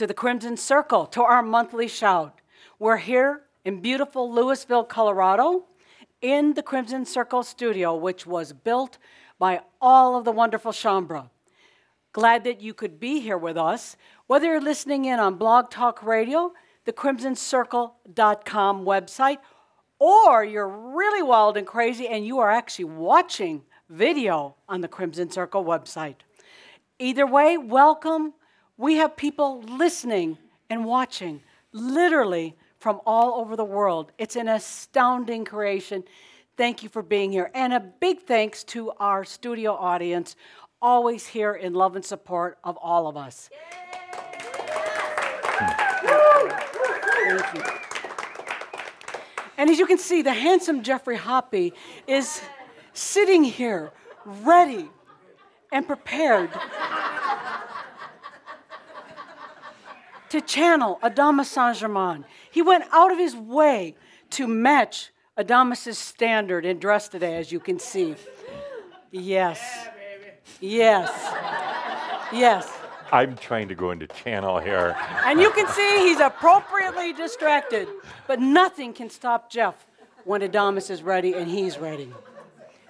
To the Crimson Circle, to our monthly shout. We're here in beautiful Louisville, Colorado, in the Crimson Circle studio, which was built by all of the wonderful Shaumbra. Glad that you could be here with us. Whether you're listening in on Blog Talk Radio, the crimsoncircle.com website, or you're really wild and crazy and you are actually watching video on the Crimson Circle website. Either way, welcome. We have people listening and watching literally from all over the world. It's an astounding creation. Thank you for being here. And a big thanks to our studio audience, always here in love and support of all of us. Thank you. And as you can see, the handsome Geoffrey Hoppe is sitting here, ready and prepared to channel Adamus Saint Germain. He went out of his way to match Adamus's standard in dress today, as you can see. Yes. Yes. Yes. I'm trying to go into channel here. And you can see he's appropriately distracted. But nothing can stop Jeff when Adamus is ready and he's ready.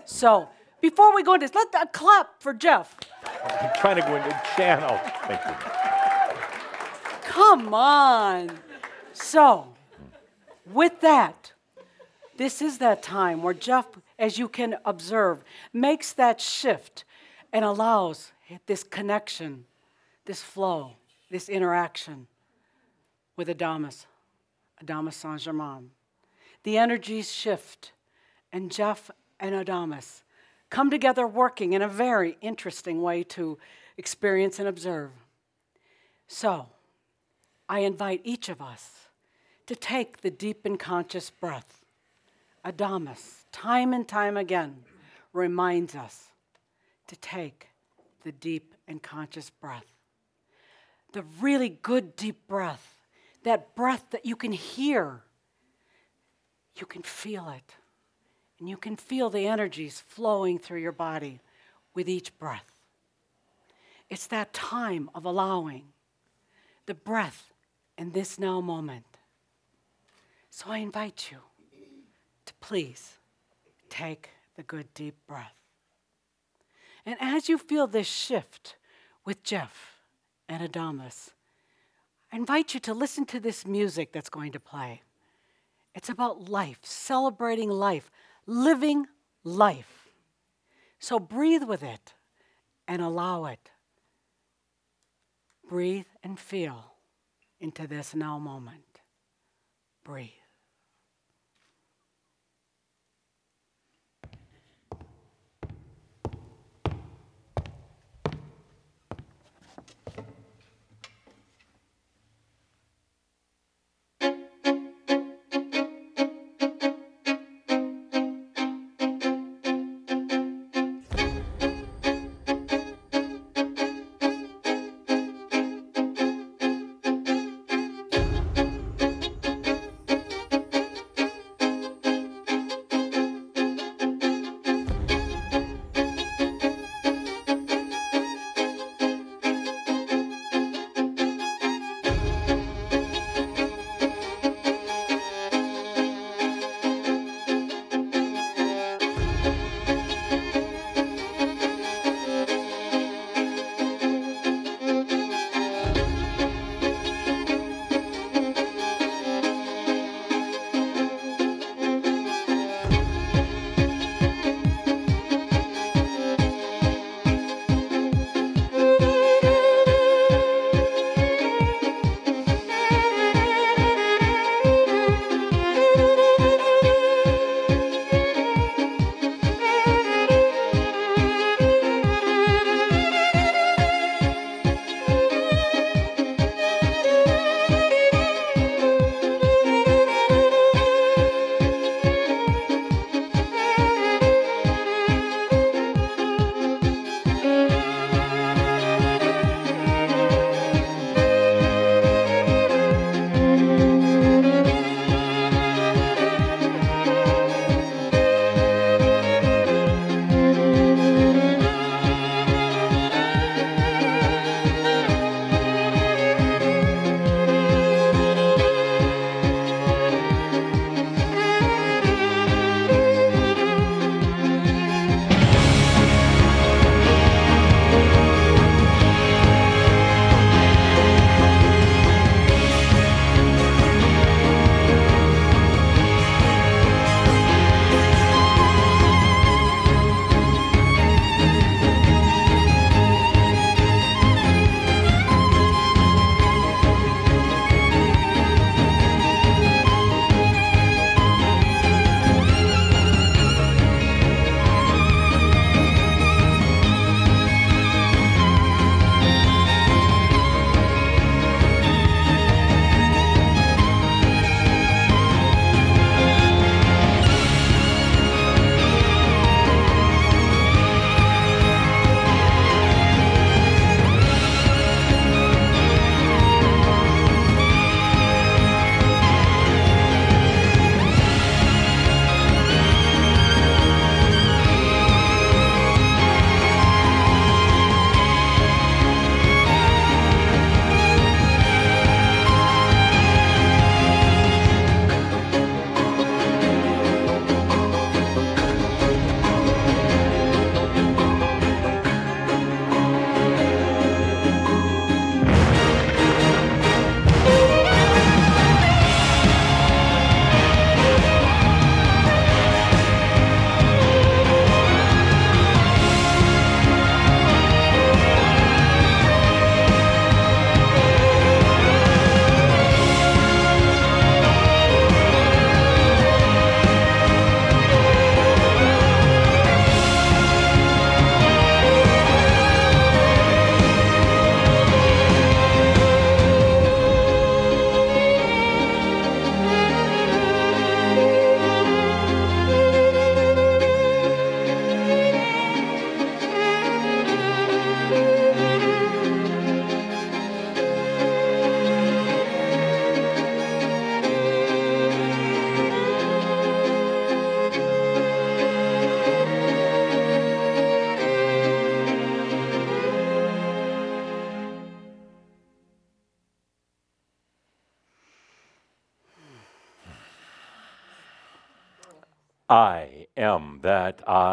So, before we go into this, let a clap for Jeff. I'm trying to go into channel. Thank you. Come on. So, with that, this is that time where Jeff, as you can observe, makes that shift and allows this connection, this flow, this interaction with Adamus, Adamus Saint Germain. The energies shift, and Jeff and Adamus come together working in a very interesting way to experience and observe. So, I invite each of us to take the deep and conscious breath. Adamus, time and time again, reminds us to take the deep and conscious breath. The really good deep breath, that breath that you can hear, you can feel it. And you can feel the energies flowing through your body with each breath. It's that time of allowing the breath in this now moment. So I invite you to please take the good deep breath. And as you feel this shift with Jeff and Adamus, I invite you to listen to this music that's going to play. It's about life, celebrating life, living life. So breathe with it and allow it. Breathe and feel into this now moment. Breathe.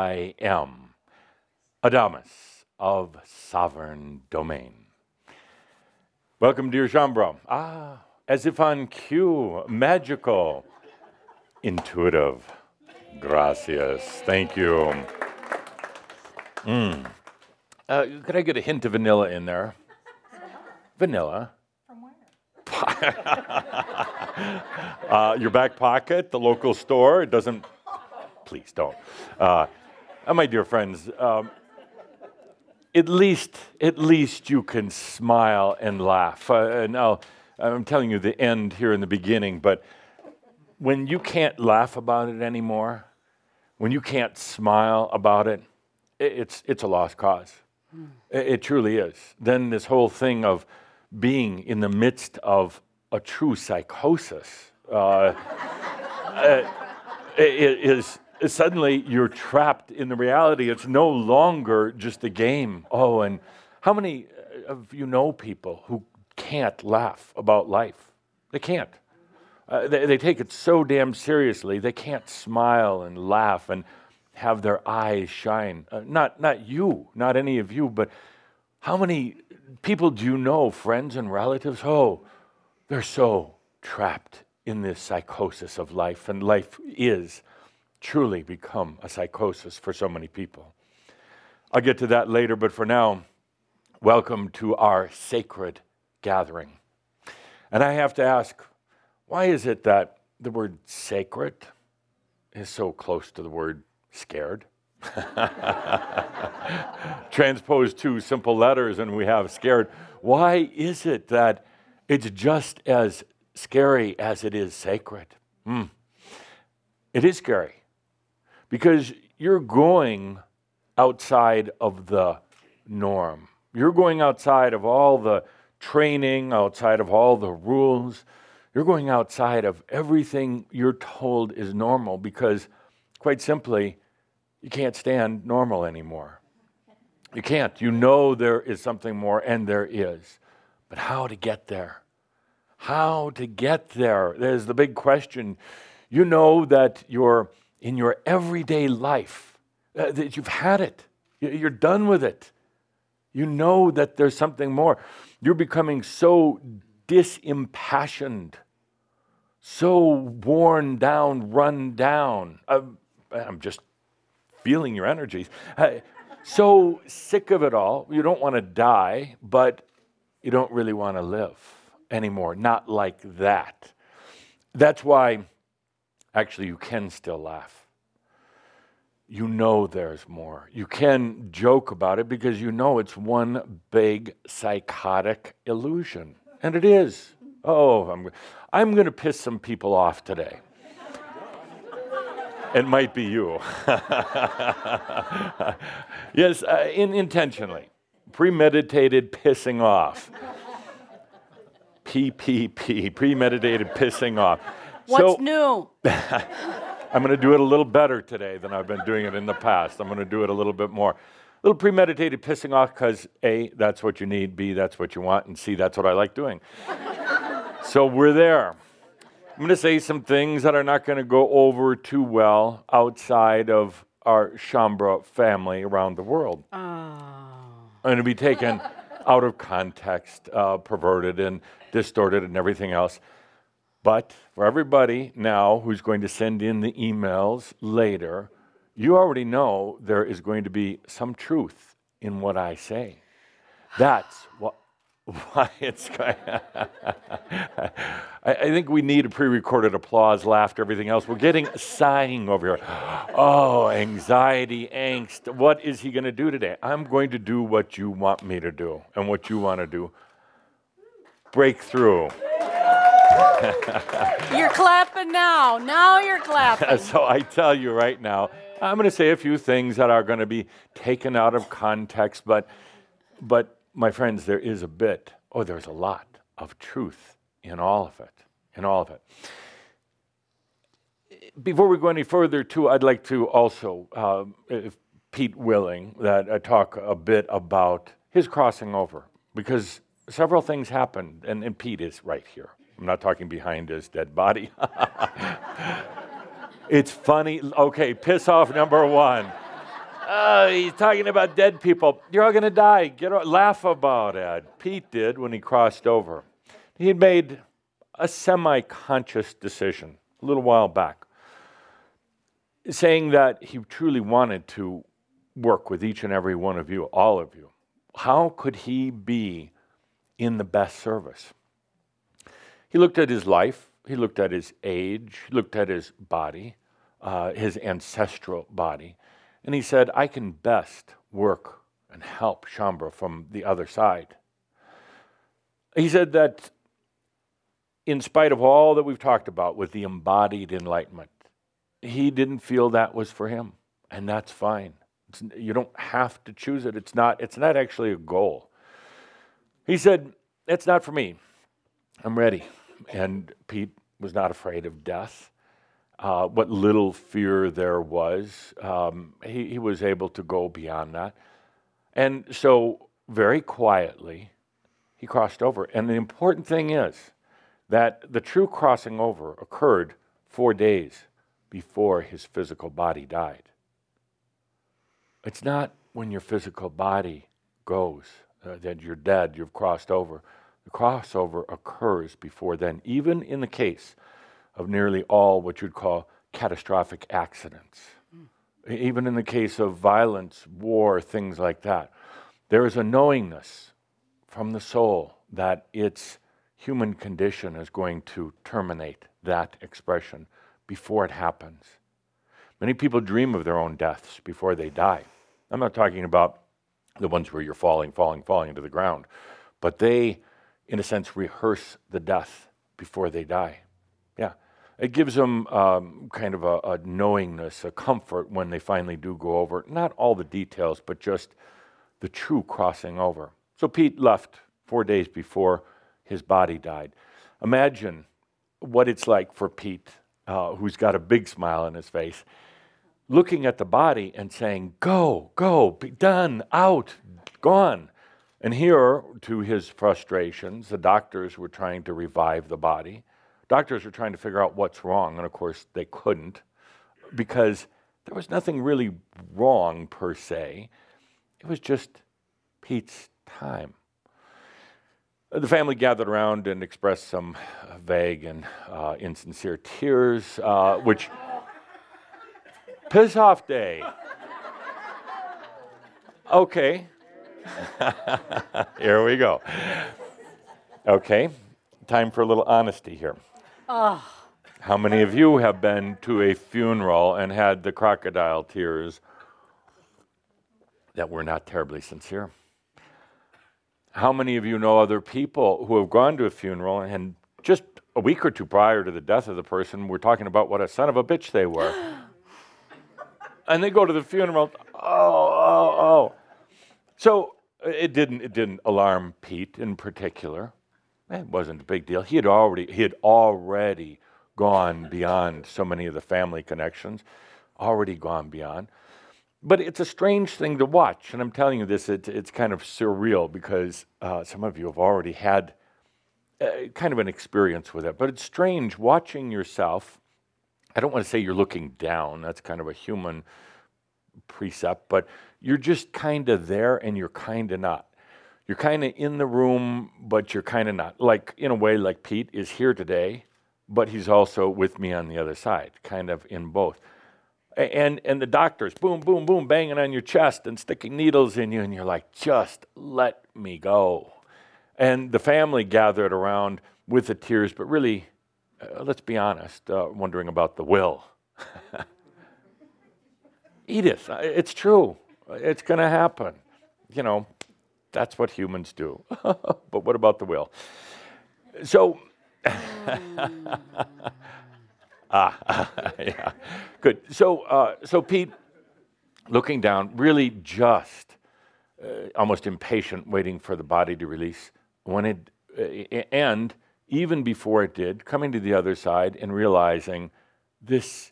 I am. Adamus of sovereign domain. Welcome, dear Shaumbra. Ah, as if on cue, magical, intuitive. Gracias. Thank you. Mm. Uh, could I get a hint of vanilla in there? Vanilla. From where? uh, your back pocket, the local store. It doesn't please don't. Uh, my dear friends, um, at least, at least you can smile and laugh. Uh, I'm telling you the end here in the beginning, but when you can't laugh about it anymore, when you can't smile about it, it it's, it's a lost cause. It, it, truly is. Then this whole thing of being in the midst of a true psychosis uh, uh, is suddenly you're trapped in the reality. It's no longer just a game. Oh, and how many of you know people who can't laugh about life? They can't. Uh, they, they take it so damn seriously, they can't smile and laugh and have their eyes shine. Uh, not, not you, not any of you, but how many people do you know, friends and relatives? Oh, they're so trapped in this psychosis of life, and life is truly become a psychosis for so many people. I'll get to that later, but for now, welcome to our sacred gathering. And I have to ask, why is it that the word sacred is so close to the word scared? Transpose two simple letters and we have scared. Why is it that it's just as scary as it is sacred? Hmm. It is scary because you're going outside of the norm. You're going outside of all the training, outside of all the rules. You're going outside of everything you're told is normal because, quite simply, you can't stand normal anymore. You can't. You know there is something more, and there is. But how to get there? How to get there? There's the big question. You know that you're in your everyday life, uh, that you've had it, you're done with it. You know that there's something more. You're becoming so disimpassioned, so worn down, run down. I'm, I'm just feeling your energies. Uh, so sick of it all. You don't want to die, but you don't really want to live anymore. Not like that. That's why actually you can still laugh. You know there's more. You can joke about it because you know it's one big psychotic illusion. And it is. Oh, I'm, I'm going to piss some people off today. it might be you. yes, uh, in, intentionally. Premeditated pissing off. PPP, premeditated pissing off. What's so, new? I'm going to do it a little better today than I've been doing it in the past. I'm going to do it a little bit more. A little premeditated pissing off because A, that's what you need, B, that's what you want, and C, that's what I like doing. so we're there. I'm going to say some things that are not going to go over too well outside of our Shaumbra family around the world. Oh. I'm going to be taken out of context, uh, perverted and distorted and everything else. But for everybody now who's going to send in the emails later, you already know there is going to be some truth in what I say. That's what, why it's going. I, I think we need a pre-recorded applause, laughter, everything else. We're getting sighing over here. Oh, anxiety, angst. What is he going to do today? I'm going to do what you want me to do and what you want to do. Breakthrough. you're clapping now. Now you're clapping. so I tell you right now, I'm going to say a few things that are going to be taken out of context, but, but my friends, there is a bit, oh, there's a lot of truth in all of it, in all of it. Before we go any further, too, I'd like to also, uh, if Pete willing, that I talk a bit about his crossing over, because several things happened, and, and Pete is right here. I'm not talking behind his dead body. It's funny. Okay, piss off number one. Uh, he's talking about dead people. You're all going to die. Get laugh about it. Pete did when he crossed over. He had made a semi conscious decision a little while back, saying that he truly wanted to work with each and every one of you, all of you. How could he be in the best service? He looked at his life, he looked at his age, he looked at his body, uh, his ancestral body, and he said, I can best work and help Shaumbra from the other side. He said that in spite of all that we've talked about with the embodied enlightenment, he didn't feel that was for him, and that's fine. It's, you don't have to choose it. It's not, it's not actually a goal. He said, It's not for me. I'm ready. And Pete was not afraid of death. Uh, what little fear there was, um, he, he was able to go beyond that. And so, very quietly, he crossed over. And the important thing is that the true crossing over occurred four days before his physical body died. It's not when your physical body goes uh, that you're dead, you've crossed over. The crossover occurs before then, even in the case of nearly all what you'd call catastrophic accidents. Mm. Even in the case of violence, war, things like that, there is a knowingness from the soul that its human condition is going to terminate that expression before it happens. Many people dream of their own deaths before they die. I'm not talking about the ones where you're falling, falling, falling into the ground, but they, in a sense, rehearse the death before they die. Yeah. It gives them um, kind of a, a knowingness, a comfort when they finally do go over. Not all the details, but just the true crossing over. So Pete left four days before his body died. Imagine what it's like for Pete, uh, who's got a big smile on his face, looking at the body and saying, Go, go, be done, out, gone. And here, to his frustrations, the doctors were trying to revive the body. Doctors were trying to figure out what's wrong, and of course, they couldn't because there was nothing really wrong per se. It was just Pete's time. The family gathered around and expressed some vague and uh, insincere tears, uh, which Piss off day. Okay. here we go. Okay, time for a little honesty here. Oh. How many of you have been to a funeral and had the crocodile tears that were not terribly sincere? How many of you know other people who have gone to a funeral and just a week or two prior to the death of the person were talking about what a son of a bitch they were? and they go to the funeral. Oh, oh, oh. So it didn't it didn't alarm Pete in particular. It wasn't a big deal. He had already he had already gone beyond so many of the family connections, already gone beyond. But it's a strange thing to watch, and I'm telling you this. It, it's kind of surreal because uh, some of you have already had uh, kind of an experience with it. But it's strange watching yourself I don't want to say you're looking down, that's kind of a human precept, but you're just kind of there and you're kind of not. You're kind of in the room, but you're kind of not. Like, in a way, like Pete is here today, but he's also with me on the other side, kind of in both. And, and the doctors, boom, boom, boom, banging on your chest and sticking needles in you, and you're like, just let me go. And the family gathered around with the tears, but really uh, let's be honest, uh, wondering about the will. Edith, uh, it's true. It's going to happen. You know, that's what humans do. but what about the will? So, ah, yeah, good. So, uh, so Pete, looking down, really just uh, almost impatient, waiting for the body to release. When it uh, and even before it did, coming to the other side and realizing this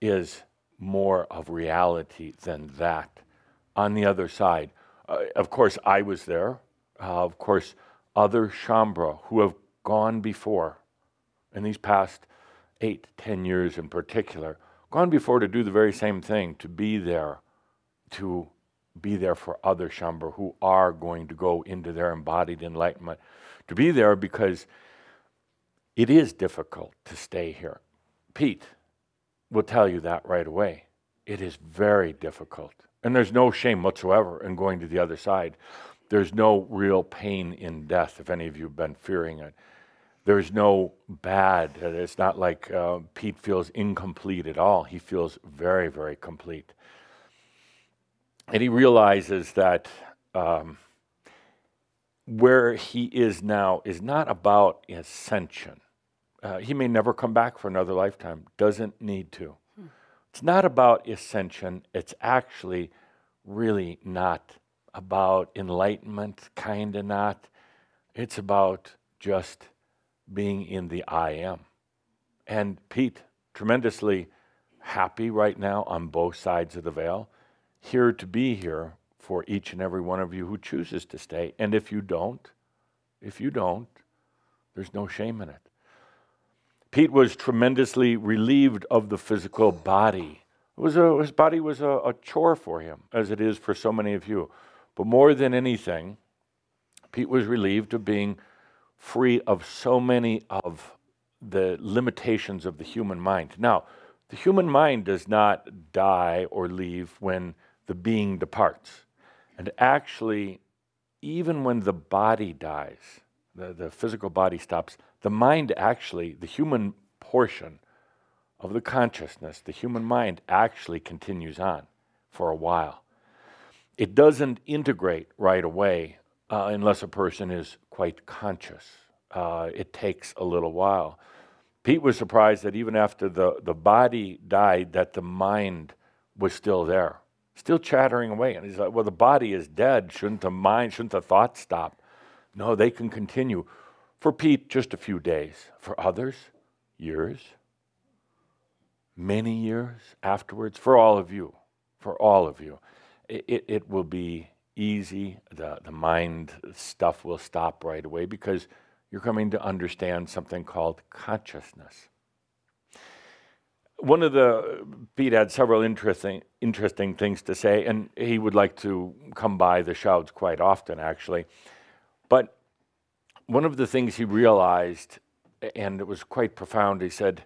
is more of reality than that. On the other side, uh, of course, I was there. Uh, of course, other Shaumbra who have gone before in these past eight, ten years in particular, gone before to do the very same thing, to be there, to be there for other Shaumbra who are going to go into their embodied enlightenment, to be there because it is difficult to stay here. Pete will tell you that right away. It is very difficult. And there's no shame whatsoever in going to the other side. There's no real pain in death, if any of you have been fearing it. There's no bad. It's not like uh, Pete feels incomplete at all. He feels very, very complete. And he realizes that um, where he is now is not about ascension. Uh, he may never come back for another lifetime, doesn't need to. It's not about ascension, it's actually really not about enlightenment, kind of not. It's about just being in the I am. And Pete, tremendously happy right now on both sides of the veil, here to be here for each and every one of you who chooses to stay. And if you don't, if you don't, there's no shame in it. Pete was tremendously relieved of the physical body. A, his body was a, a chore for him, as it is for so many of you. But more than anything, Pete was relieved of being free of so many of the limitations of the human mind. Now, the human mind does not die or leave when the being departs. And actually, even when the body dies, the, the physical body stops, the mind actually, the human portion of the consciousness, the human mind actually continues on for a while. It doesn't integrate right away uh, unless a person is quite conscious. Uh, it takes a little while. Pete was surprised that even after the, the body died, that the mind was still there, still chattering away. And he's like, well, the body is dead. Shouldn't the mind, shouldn't the thoughts stop? No, they can continue. For Pete, just a few days. For others, years, many years afterwards. For all of you, for all of you, it, it, it will be easy. The, the mind stuff will stop right away because you're coming to understand something called consciousness. One of the, Pete had several interesting, interesting things to say, and he would like to come by the shouts quite often, actually. But one of the things he realized, and it was quite profound, he said,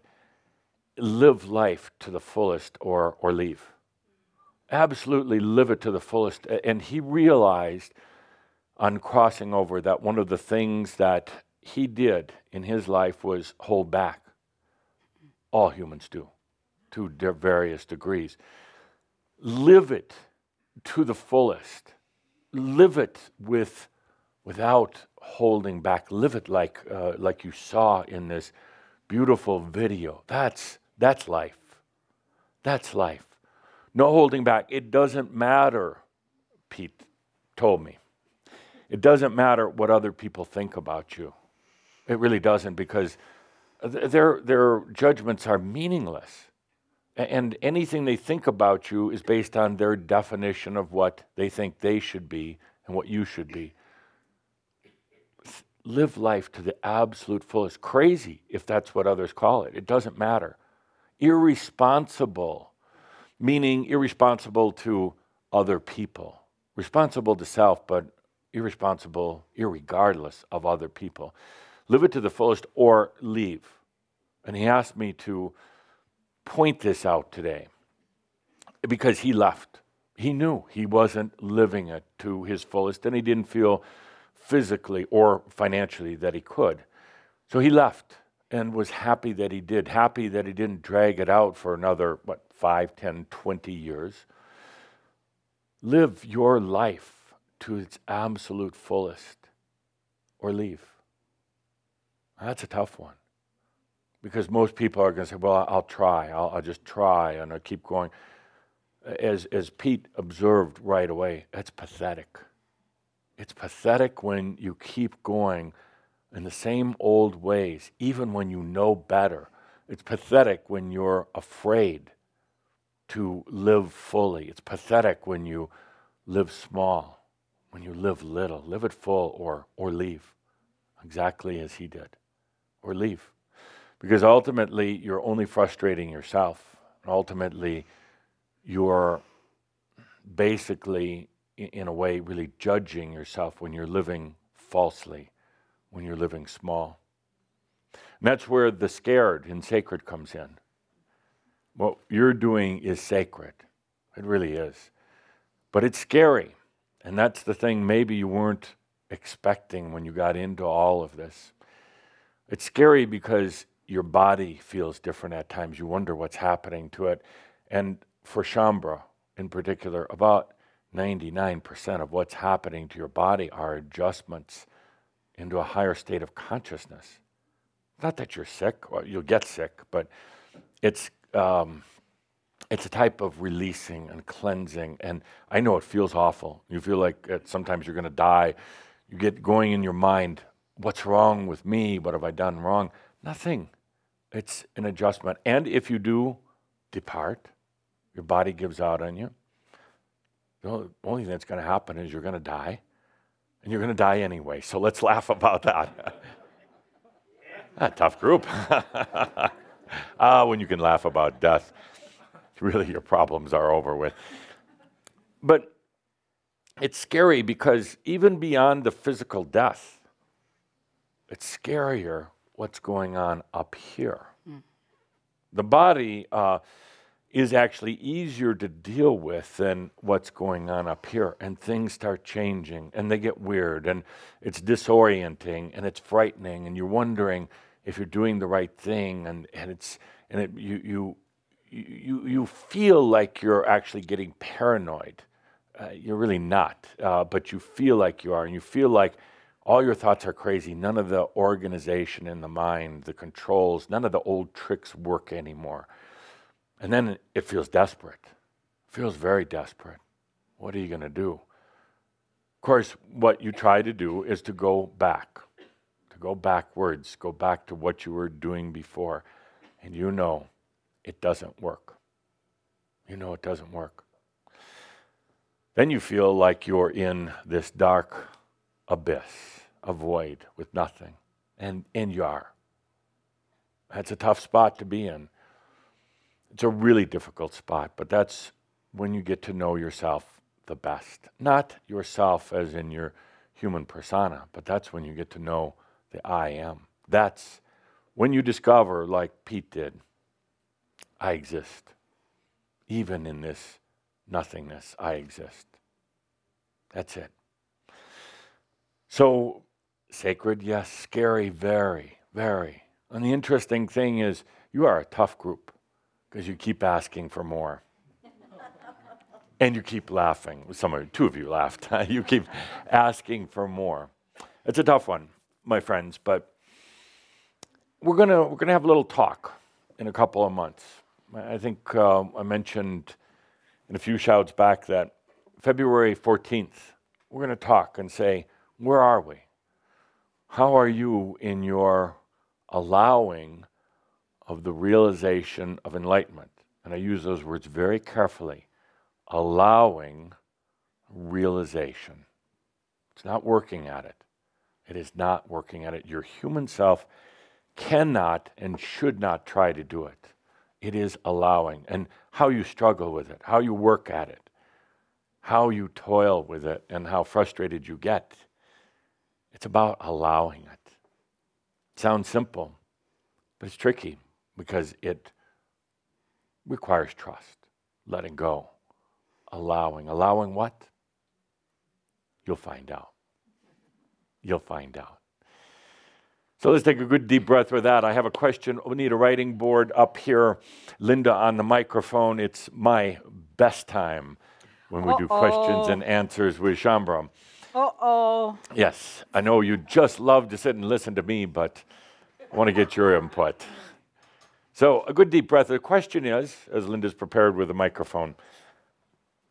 live life to the fullest or, or leave. Absolutely live it to the fullest. And he realized on crossing over that one of the things that he did in his life was hold back. All humans do, to their various degrees. Live it to the fullest. Live it with, without holding back. Live it like, uh, like you saw in this beautiful video. That's, that's life. That's life. No holding back. It doesn't matter, Pete told me. It doesn't matter what other people think about you. It really doesn't because their, their judgments are meaningless. And anything they think about you is based on their definition of what they think they should be and what you should be. Live life to the absolute fullest. Crazy, if that's what others call it. It doesn't matter. Irresponsible, meaning irresponsible to other people. Responsible to self, but irresponsible, irregardless of other people live it to the fullest or leave. And he asked me to point this out today because he left. He knew he wasn't living it to his fullest and he didn't feel physically or financially that he could. So he left and was happy that he did, happy that he didn't drag it out for another, what, 5, 10, 20 years. Live your life to its absolute fullest or leave. That's a tough one. Because most people are going to say, well, I'll try. I'll, I'll just try and I'll keep going. As, as Pete observed right away, that's pathetic. It's pathetic when you keep going in the same old ways, even when you know better. It's pathetic when you're afraid to live fully. It's pathetic when you live small, when you live little. Live it full or, or leave, exactly as he did or leave. Because ultimately, you're only frustrating yourself. Ultimately, you're basically, in a way, really judging yourself when you're living falsely, when you're living small. And that's where the scared and sacred comes in. What you're doing is sacred. It really is. But it's scary. And that's the thing maybe you weren't expecting when you got into all of this. It's scary because your body feels different at times. You wonder what's happening to it. And for Shaumbra in particular, about 99% of what's happening to your body are adjustments into a higher state of consciousness. Not that you're sick, or you'll get sick, but it's um, it's a type of releasing and cleansing. And I know it feels awful. You feel like uh, sometimes you're going to die. You get going in your mind, what's wrong with me? What have I done wrong? Nothing. It's an adjustment. And if you do depart, your body gives out on you. The only thing that's going to happen is you're going to die. And you're going to die anyway. So let's laugh about that. a tough group. ah, when you can laugh about death, really your problems are over with. But it's scary because even beyond the physical death, it's scarier what's going on up here. Mm. The body uh, is actually easier to deal with than what's going on up here, and things start changing and they get weird and it's disorienting and it's frightening, and you're wondering if you're doing the right thing, and, and it's and it, you, you you you feel like you're actually getting paranoid. Uh, you're really not, uh, but you feel like you are, and you feel like all your thoughts are crazy. None of the organization in the mind, the controls, none of the old tricks work anymore. And then it feels desperate. Feels very desperate. What are you going to do? Of course, what you try to do is to go back, to go backwards, go back to what you were doing before. And you know it doesn't work. You know it doesn't work. Then you feel like you're in this dark abyss, a void with nothing. And, and you are. That's a tough spot to be in. It's a really difficult spot, but that's when you get to know yourself the best. Not yourself as in your human persona, but that's when you get to know the I am. That's when you discover, like Pete did, I exist. Even in this nothingness, I exist. That's it. So, sacred, yes, scary, very, very. And the interesting thing is, you are a tough group because you keep asking for more. and you keep laughing. Some of two of you laughed. you keep asking for more. It's a tough one, my friends, but we're gonna we're gonna have a little talk in a couple of months. I think uh, I mentioned in a few shouts back that February 14th, we're going to talk and say, where are we? How are you in your allowing of the realization of enlightenment? And I use those words very carefully. Allowing realization. It's not working at it. It is not working at it. Your human self cannot and should not try to do it. It is allowing. And how you struggle with it, how you work at it, how you toil with it, and how frustrated you get. It's about allowing it. sounds simple, but it's tricky because it requires trust, letting go, allowing. Allowing what? You'll find out. You'll find out. So let's take a good deep breath with that. I have a question. We need a writing board up here. Linda on the microphone. It's my best time when we Uh-oh. do questions and answers with Shaumbra. Uh oh. Yes, I know you just love to sit and listen to me, but I want to get your input. So, a good deep breath. The question is, as Linda's prepared with a microphone,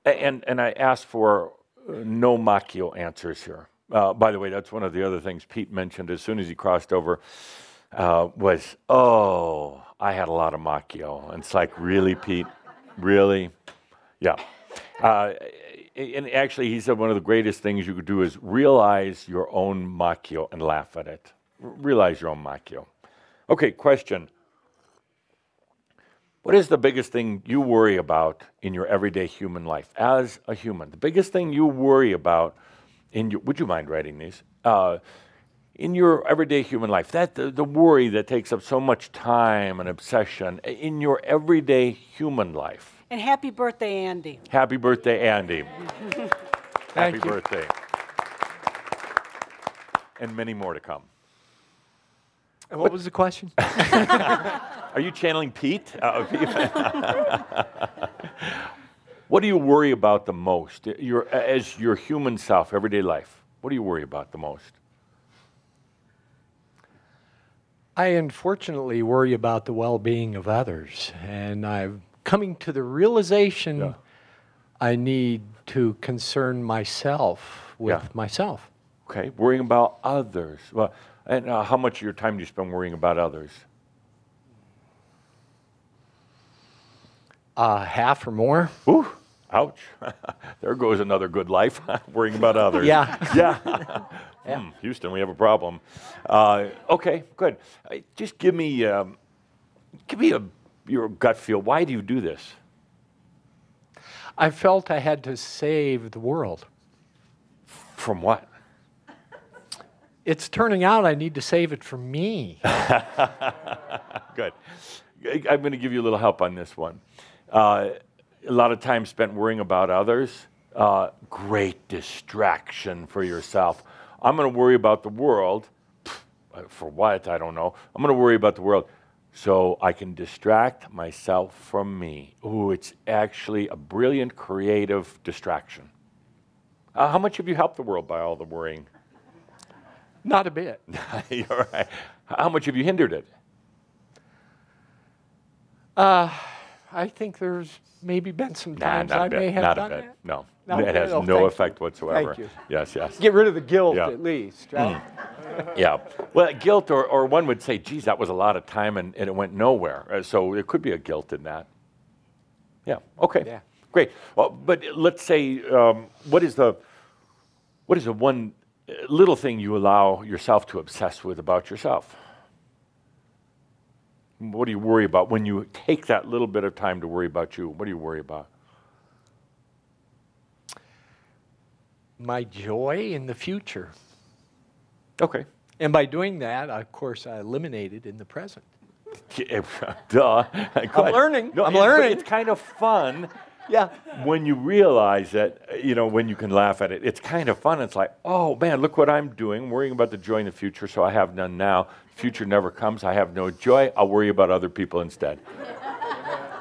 and, and I ask for uh, no Machio answers here. Uh, by the way, that's one of the other things Pete mentioned as soon as he crossed over uh, was, oh, I had a lot of Machio. And it's like, really, Pete? Really? Yeah. Uh, and actually, he said one of the greatest things you could do is realize your own Machio and laugh at it. realize your own Machio. Okay, question. What is the biggest thing you worry about in your everyday human life as a human? The biggest thing you worry about in your, would you mind writing these? Uh, in your everyday human life, that the, the worry that takes up so much time and obsession in your everyday human life. And happy birthday, Andy. Happy birthday, Andy. happy you. birthday. And many more to come. And what was the question? Are you channeling Pete? Uh, what do you worry about the most your, as your human self, everyday life? What do you worry about the most? I unfortunately worry about the well being of others. And I'm coming to the realization Yeah. I need to concern myself with Yeah. myself. Okay, worrying about others. Well, and uh, how much of your time do you spend worrying about others? Uh, half or more. Ooh, ouch. there goes another good life, worrying about others. Yeah. Yeah. Hmm, Houston, we have a problem. Uh, okay, good. Uh, just give me, um, give me a, your gut feel. Why do you do this? I felt I had to save the world. From what? It's turning out I need to save it for me. Good. I'm going to give you a little help on this one. Uh, a lot of time spent worrying about others, uh, great distraction for yourself. I'm going to worry about the world. For what? I don't know. I'm going to worry about the world so I can distract myself from me. Ooh, it's actually a brilliant creative distraction. Uh, how much have you helped the world by all the worrying? Not a bit. You're right. How much have you hindered it? I think there's maybe been some Nah, times not a I bit. may have not done a bit. that. No, No? it has no thank you. effect whatsoever. Thank you. Yes, yes. Get rid of the guilt Yeah. at least, right? Yeah. Well, guilt, or, or one would say, geez, that was a lot of time and, and it went nowhere. Uh, so it could be a guilt in that. Yeah, okay. Yeah. Great. Well, but let's say, um, what is the what is the one uh, little thing you allow yourself to obsess with about yourself? What do you worry about when you take that little bit of time to worry about you? What do you worry about? My joy in the future. Okay. And by doing that, of course, I eliminated in the present. Duh. I'm learning. No, I'm learning. It's kind of fun Yeah. when you realize that, you know, when you can laugh at it. It's kind of fun. It's like, oh man, look what I'm doing, worrying about the joy in the future, so I have none now. Future never comes. I have no joy. I'll worry about other people instead.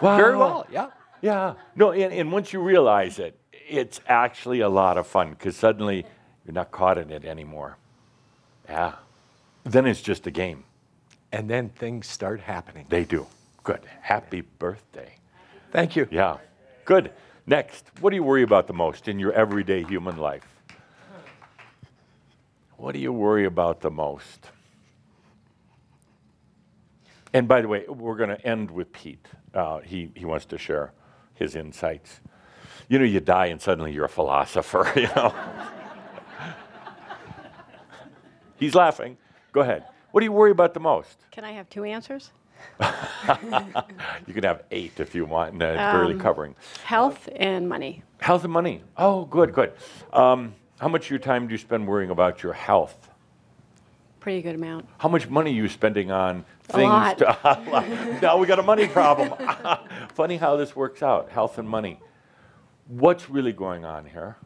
wow. Very well. Yeah. Yeah. No, and, and once you realize it, it's actually a lot of fun because suddenly you're not caught in it anymore. Yeah. Then it's just a game. And then things start happening. They do. Good. Happy birthday. Thank you. Yeah. Good. Next, what do you worry about the most in your everyday human life? What do you worry about the most? And by the way, we're going to end with Pete. Uh, he, he wants to share his insights. You know, you die and suddenly you're a philosopher, you know. He's laughing. Go ahead. What do you worry about the most? Can I have two answers? You can have eight if you want, and uh, it's barely Um, covering. Health and money. Health and money. Oh, good, good. Um, how much of your time do you spend worrying about your health? Pretty good amount. How much money are you spending on things? A lot. To, now we got a money problem. Funny how this works out health and money. What's really going on here?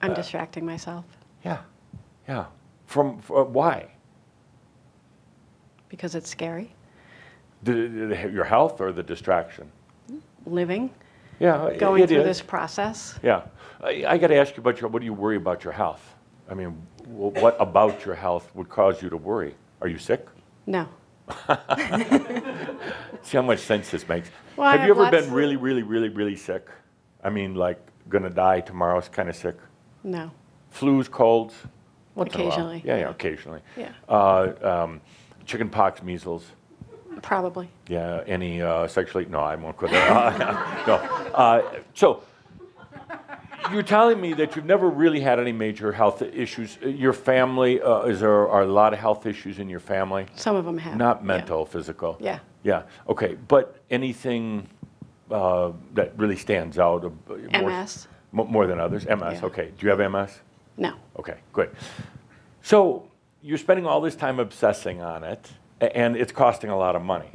I'm distracting myself Yeah, yeah. From, uh, why? because it's scary. The, your health or the distraction? Living, Yeah, going through is. this process. Yeah. I, I got to ask you about your, what do you worry about your health? I mean, what about your health would cause you to worry? Are you sick? No. See how much sense this makes. Well, I have you ever been really, really, really, really sick? I mean, like, gonna die tomorrow's kind of sick? No. Flus, colds? Once in a while. Occasionally. Yeah, yeah, occasionally. Yeah. Uh, um, chicken pox, measles. Probably. Yeah, any uh, sexually? No, I won't go there. Uh, no. Uh, so you're telling me that you've never really had any major health issues. Uh, Your family, uh, is there are a lot of health issues in your family? Some of them have. Not yeah. mental, physical? Yeah. Yeah, okay. But anything uh, that really stands out? more- MS. mo- More than others? MS, Yeah. okay. Do you have MS? No. Okay, good. So you're spending all this time obsessing on it, and it's costing a lot of money.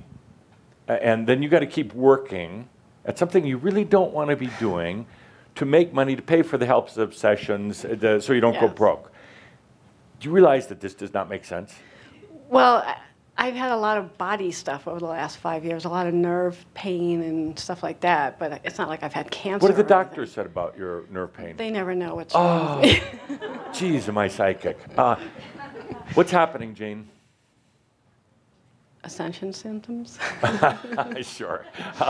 And then you got to keep working at something you really don't want to be doing to make money to pay for the help obsessions uh, so you don't go broke. Do you realize that this does not make sense? Well, I've had a lot of body stuff over the last five years, a lot of nerve pain and stuff like that, but it's not like I've had cancer. What have the anything. doctors said about your nerve pain? They never know what's Oh. wrong. Jeez, am I psychic? Uh, what's happening, Jane? Ascension symptoms. sure.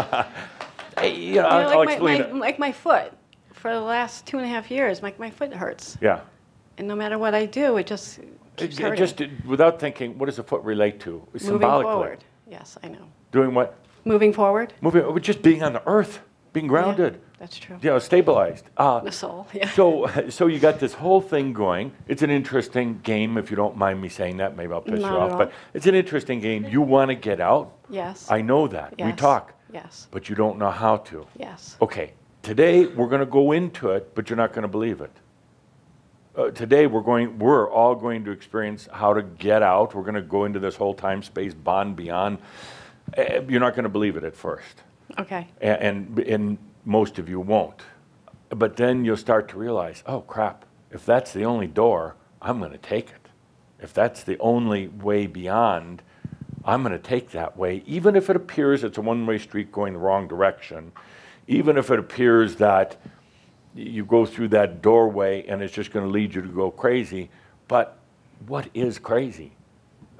you know, You know, I'll, I'll like, explain my, my, like my foot. For the last two and a half years, my, my foot hurts. Yeah. And no matter what I do, it just keeps It- hurting. Just without thinking, what does the foot relate to? Moving Symbolically. forward. Yes, I know. Doing what? Moving forward. Moving, just being on the earth, being grounded, Yeah, that's true. you know, stabilized. Uh, The soul, yeah. so, so you got this whole thing going. It's an interesting game, if you don't mind me saying that. Maybe I'll piss Not you off, but it's an interesting game. You want to get out. Yes. I know that. We talk, Yes. but you don't know how to. Yes. Okay, today we're going to go into it, but you're not going to believe it. Uh, today we're going, we're all going to experience how to get out. We're going to go into this whole time space bond beyond. Uh, you're not going to believe it at first, Okay. and, and and most of you won't. But then you'll start to realize, oh crap! If that's the only door, I'm going to take it. If that's the only way beyond, I'm going to take that way, even if it appears it's a one-way street going the wrong direction, even if it appears that you go through that doorway and it's just going to lead you to go crazy. But what is crazy?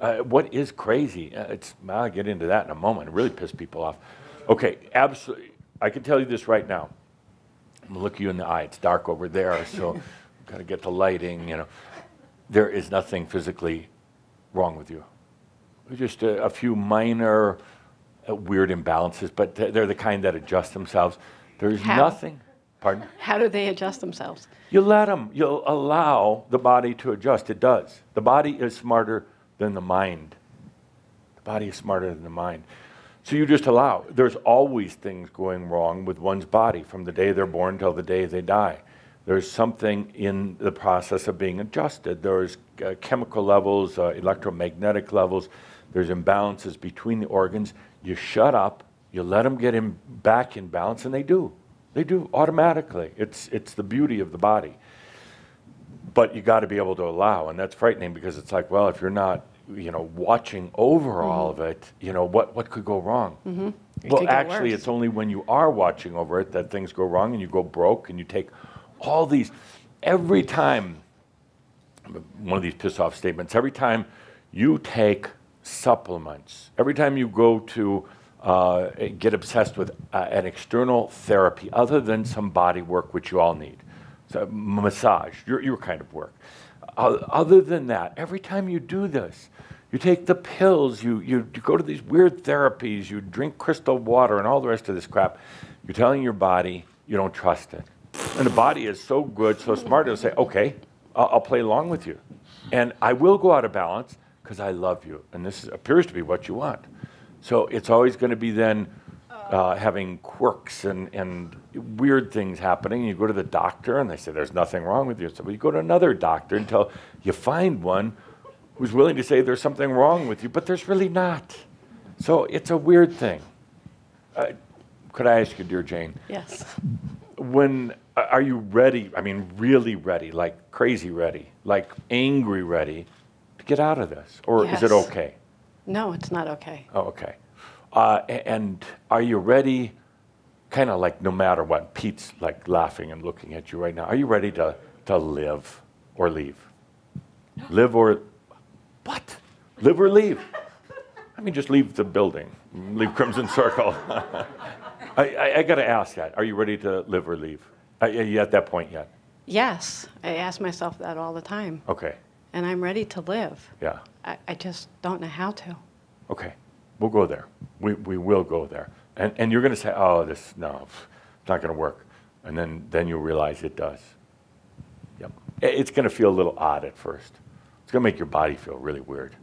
Uh, what is crazy? Uh, it's I'll get into that in a moment. It really pissed people off. Okay, absolutely. I can tell you this right now. I'm gonna look you in the eye. It's dark over there, so I've got to get the lighting. You know, there is nothing physically wrong with you. Just a, a few minor uh, weird imbalances, but th- they're the kind that adjust themselves. There's How? nothing. Pardon? How do they adjust themselves? You let them. You'll allow the body to adjust. It does. The body is smarter than the mind. The body is smarter than the mind. So you just allow. There's always things going wrong with one's body from the day they're born till the day they die. There's something in the process of being adjusted. There's uh, chemical levels, uh, electromagnetic levels. There's imbalances between the organs. You shut up. You let them get in back in balance, and they do. They do automatically. It's it's the beauty of the body but you got to be able to allow and that's frightening because it's like well if you're not you know watching over all of it you know what what could go wrong Mm-hmm. Well actually worse. it's only when you are watching over it that things go wrong and you go broke and you take all these every time one of these piss off statements every time you take supplements every time you go to uh, get obsessed with uh, an external therapy other than some body work which you all need so massage your, your kind of work uh, other than that every time you do this you take the pills you, you, you go to these weird therapies you drink crystal water and all the rest of this crap. You're telling your body you don't trust it. And the body is so good so smart it'll say okay I'll, I'll play along with you. And i will go out of balance because i love you. And this is, appears to be what you want. So it's always going to be then uh, having quirks and, and weird things happening. You go to the doctor and they say there's nothing wrong with you. So you go to another doctor until you find one who's willing to say there's something wrong with you, but there's really not. So it's a weird thing. Uh, could I ask you, dear Jane, Yes. when uh, are you ready? I mean, really ready, like crazy ready, like angry ready to get out of this, or is it okay? No, it's not okay. Oh, okay. Uh, and are you ready? Kind of like no matter what. Pete's like laughing and looking at you right now. Are you ready to to live or leave? Live or what? Live or leave? I mean, just leave the building. Leave Crimson Circle. I, I, I got to ask that. Are you ready to live or leave? Are you at that point yet? Yes, I ask myself that all the time, Okay. and I'm ready to live. Yeah. I, I just don't know how to. Okay, we'll go there. We, we will go there. And, and you're going to say, oh, this, no, it's not going to work. And then, then you'll realize it does. Yep. It's going to feel a little odd at first. It's going to make your body feel really weird.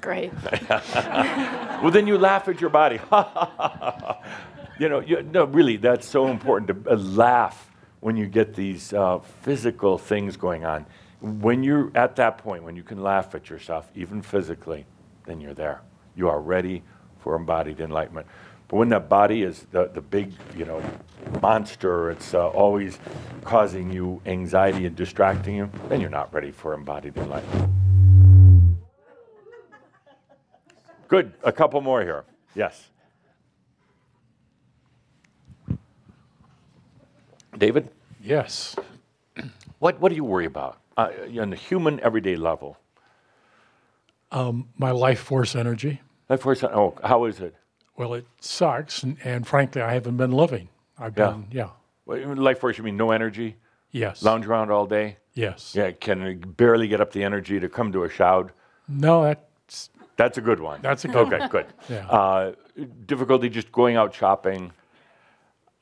Great. Well, then you laugh at your body. you know, you, no, really, that's so important to uh, laugh when you get these uh, physical things going on. When you're at that point, when you can laugh at yourself, even physically, then you're there. You are ready for embodied enlightenment. But when that body is the, the big, you know, monster, it's uh, always causing you anxiety and distracting you, then you're not ready for embodied enlightenment. Good. A couple more here. Yes. David, Yes. what, what do you worry about uh, on the human everyday level? My life force energy. Life force, oh, how is it? Well, it sucks, and, and frankly, I haven't been living. I've Yeah. been, yeah, Well, Life force, you mean no energy? yes, Lounge around all day? yes. Yeah, can barely get up the energy to come to a Shoud. No, that's That's a good one. That's a good Okay, good. Yeah. Uh, difficulty just going out shopping.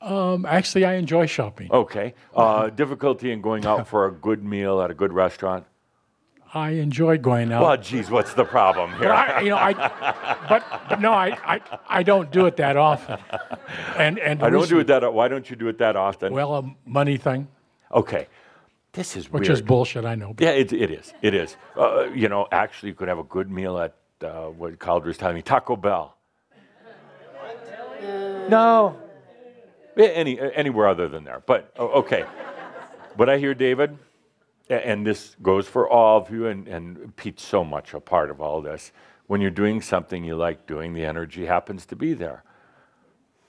um, actually I enjoy shopping. Okay. Uh, difficulty in going out for a good meal at a good restaurant. I enjoy going out. Well, geez, what's the problem but here? I, you know, I, but, but no, I, I, I don't do it that often. And and I don't reason- do it that. Why don't you do it that often? Well, a money thing, Okay. This is which weird. is bullshit. I know. But Yeah, it, it is. It is. Uh, you know, actually, you could have a good meal at uh, what Cauldre's telling me, Taco Bell. No. Yeah, Any, anywhere other than there. But, oh, okay. But I hear, David, and this goes for all of you, and, and Pete's so much a part of all this. When you're doing something you like doing, the energy happens to be there.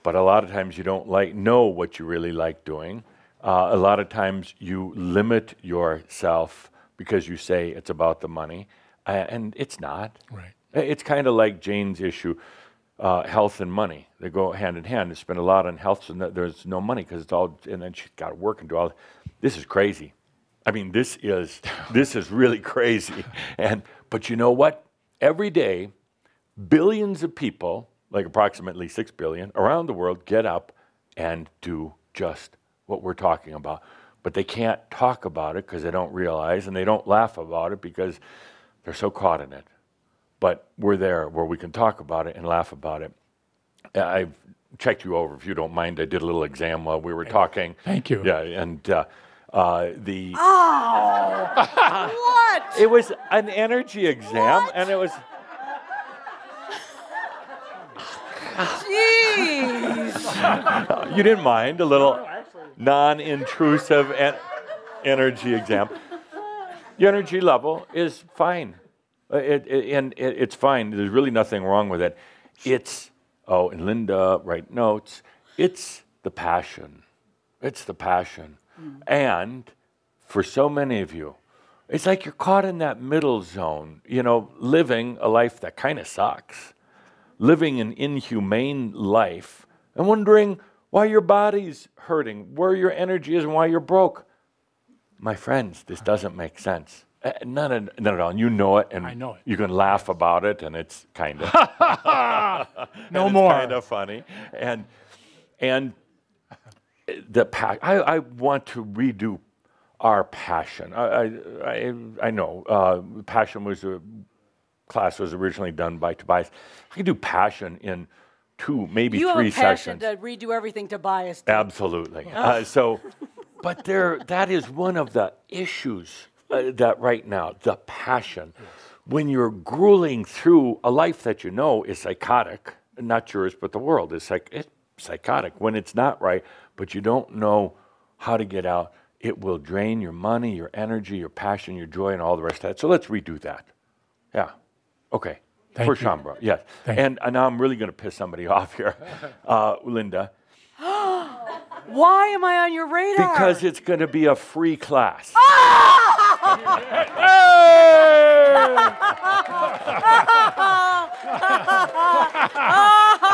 But a lot of times you don't like know what you really like doing. Uh, a lot of times you limit yourself because you say it's about the money, uh, and it's not. Right. It's kind of like Jane's issue, uh, health and money. They go hand in hand. They spend a lot on health, so there's no money because it's all, and then she's got to work and do all. This is crazy. I mean, this is this is really crazy. And but you know what? Every day, billions of people, like approximately six billion around the world, get up and do just what we're talking about. But they can't talk about it because they don't realize, and they don't laugh about it because they're so caught in it. But we're there where we can talk about it and laugh about it. I've checked you over, if you don't mind. I did a little exam while we were talking. Thank you. Yeah, and uh, uh, the What? it was an energy exam, and it was Jeez. you didn't mind a little non-intrusive en- energy exam. Your energy level is fine, Uh, it, it- and it, it's fine. There's really nothing wrong with it. It's oh, and Linda write notes. It's the passion. It's the passion, and for so many of you, it's like you're caught in that middle zone. You know, living a life that kind of sucks living an inhumane life and wondering why your body's hurting, where your energy is, and why you're broke. My friends, this doesn't make sense. Uh, None, of, none at all. And you know it, and I know it. you can laugh about it, and it's kind of No more. kind of funny. And and the pa- I, I want to redo our passion. I I, I, I know uh, passion was a class was originally done by Tobias. I could do passion in two, maybe You have three a passion sessions. to redo everything Tobias did. Absolutely. Uh, so, but there, that is one of the issues uh, that right now, the passion. When you're grueling through a life that you know is psychotic, not yours, but the world is psych- it's psychotic. When it's not right, but you don't know how to get out, it will drain your money, your energy, your passion, your joy, and all the rest of that. So let's redo that. Yeah. Okay. Thank For you. Shaumbra, yes. Thank and, and now I'm really going to piss somebody off here. Uh, Linda. Why am I on your radar? Because it's going to be a free class.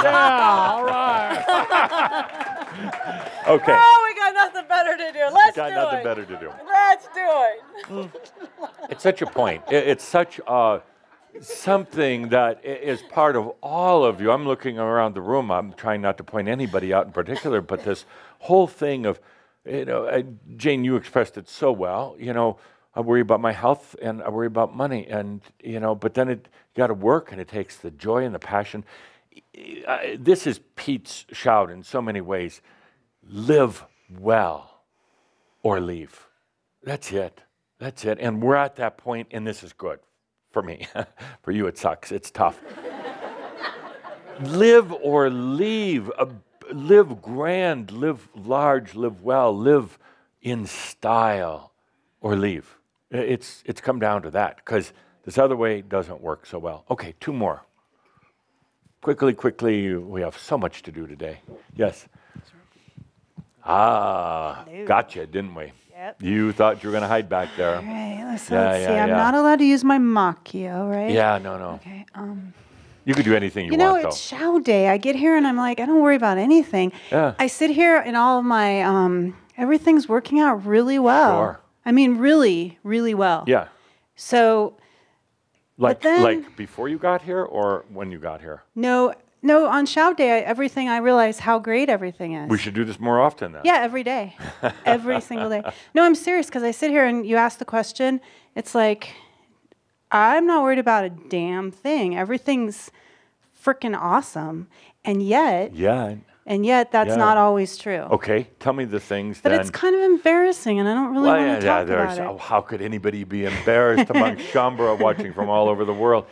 Yeah, all right. Okay. oh, we got nothing better to do. Let's we Got do nothing it. better to do. Let's do it. It's such a point. I- It's such uh, something that is part of all of you. I'm looking around the room. I'm trying not to point anybody out in particular, but this whole thing of you know, uh, Jane, you expressed it so well. You know, I worry about my health and I worry about money, and you know, but then it got to work, and it takes the joy and the passion. This is Pete's shout in so many ways: live well or leave. That's it. That's it. And we're at that point, and this is good for me. for you, it sucks. It's tough. live or leave. Uh, live grand, live large, live well, live in style, or leave. It's, it's come down to that because this other way doesn't work so well. Okay, two more. Quickly, quickly, we have so much to do today. Yes. Ah, gotcha, didn't we? Yep. You thought you were going to hide back there. All right, let's, Yeah, let's see. yeah, I'm not allowed to use my Macchio, right? Yeah, no, no. Okay. Um, You could do anything you, want. you know, want, it's show day. I get here and I'm like, I don't worry about anything. Yeah. I sit here and all of my, um, everything's working out really well. Sure. I mean, really, really well. Yeah. So, Like, then- like before you got here or when you got here? no, no, on show day, I, everything, I realize how great everything is. We should do this more often then. Yeah, every day, every single day. No, I'm serious because I sit here and you ask the question. It's like I'm not worried about a damn thing. Everything's freaking awesome, and yet, Yeah. and yet, that's Yeah. not always true. Okay. Tell me the things But then. it's kind of embarrassing, and I don't really Well, want to yeah, talk there's, about oh, it. how could anybody be embarrassed among Shaumbra watching from all over the world?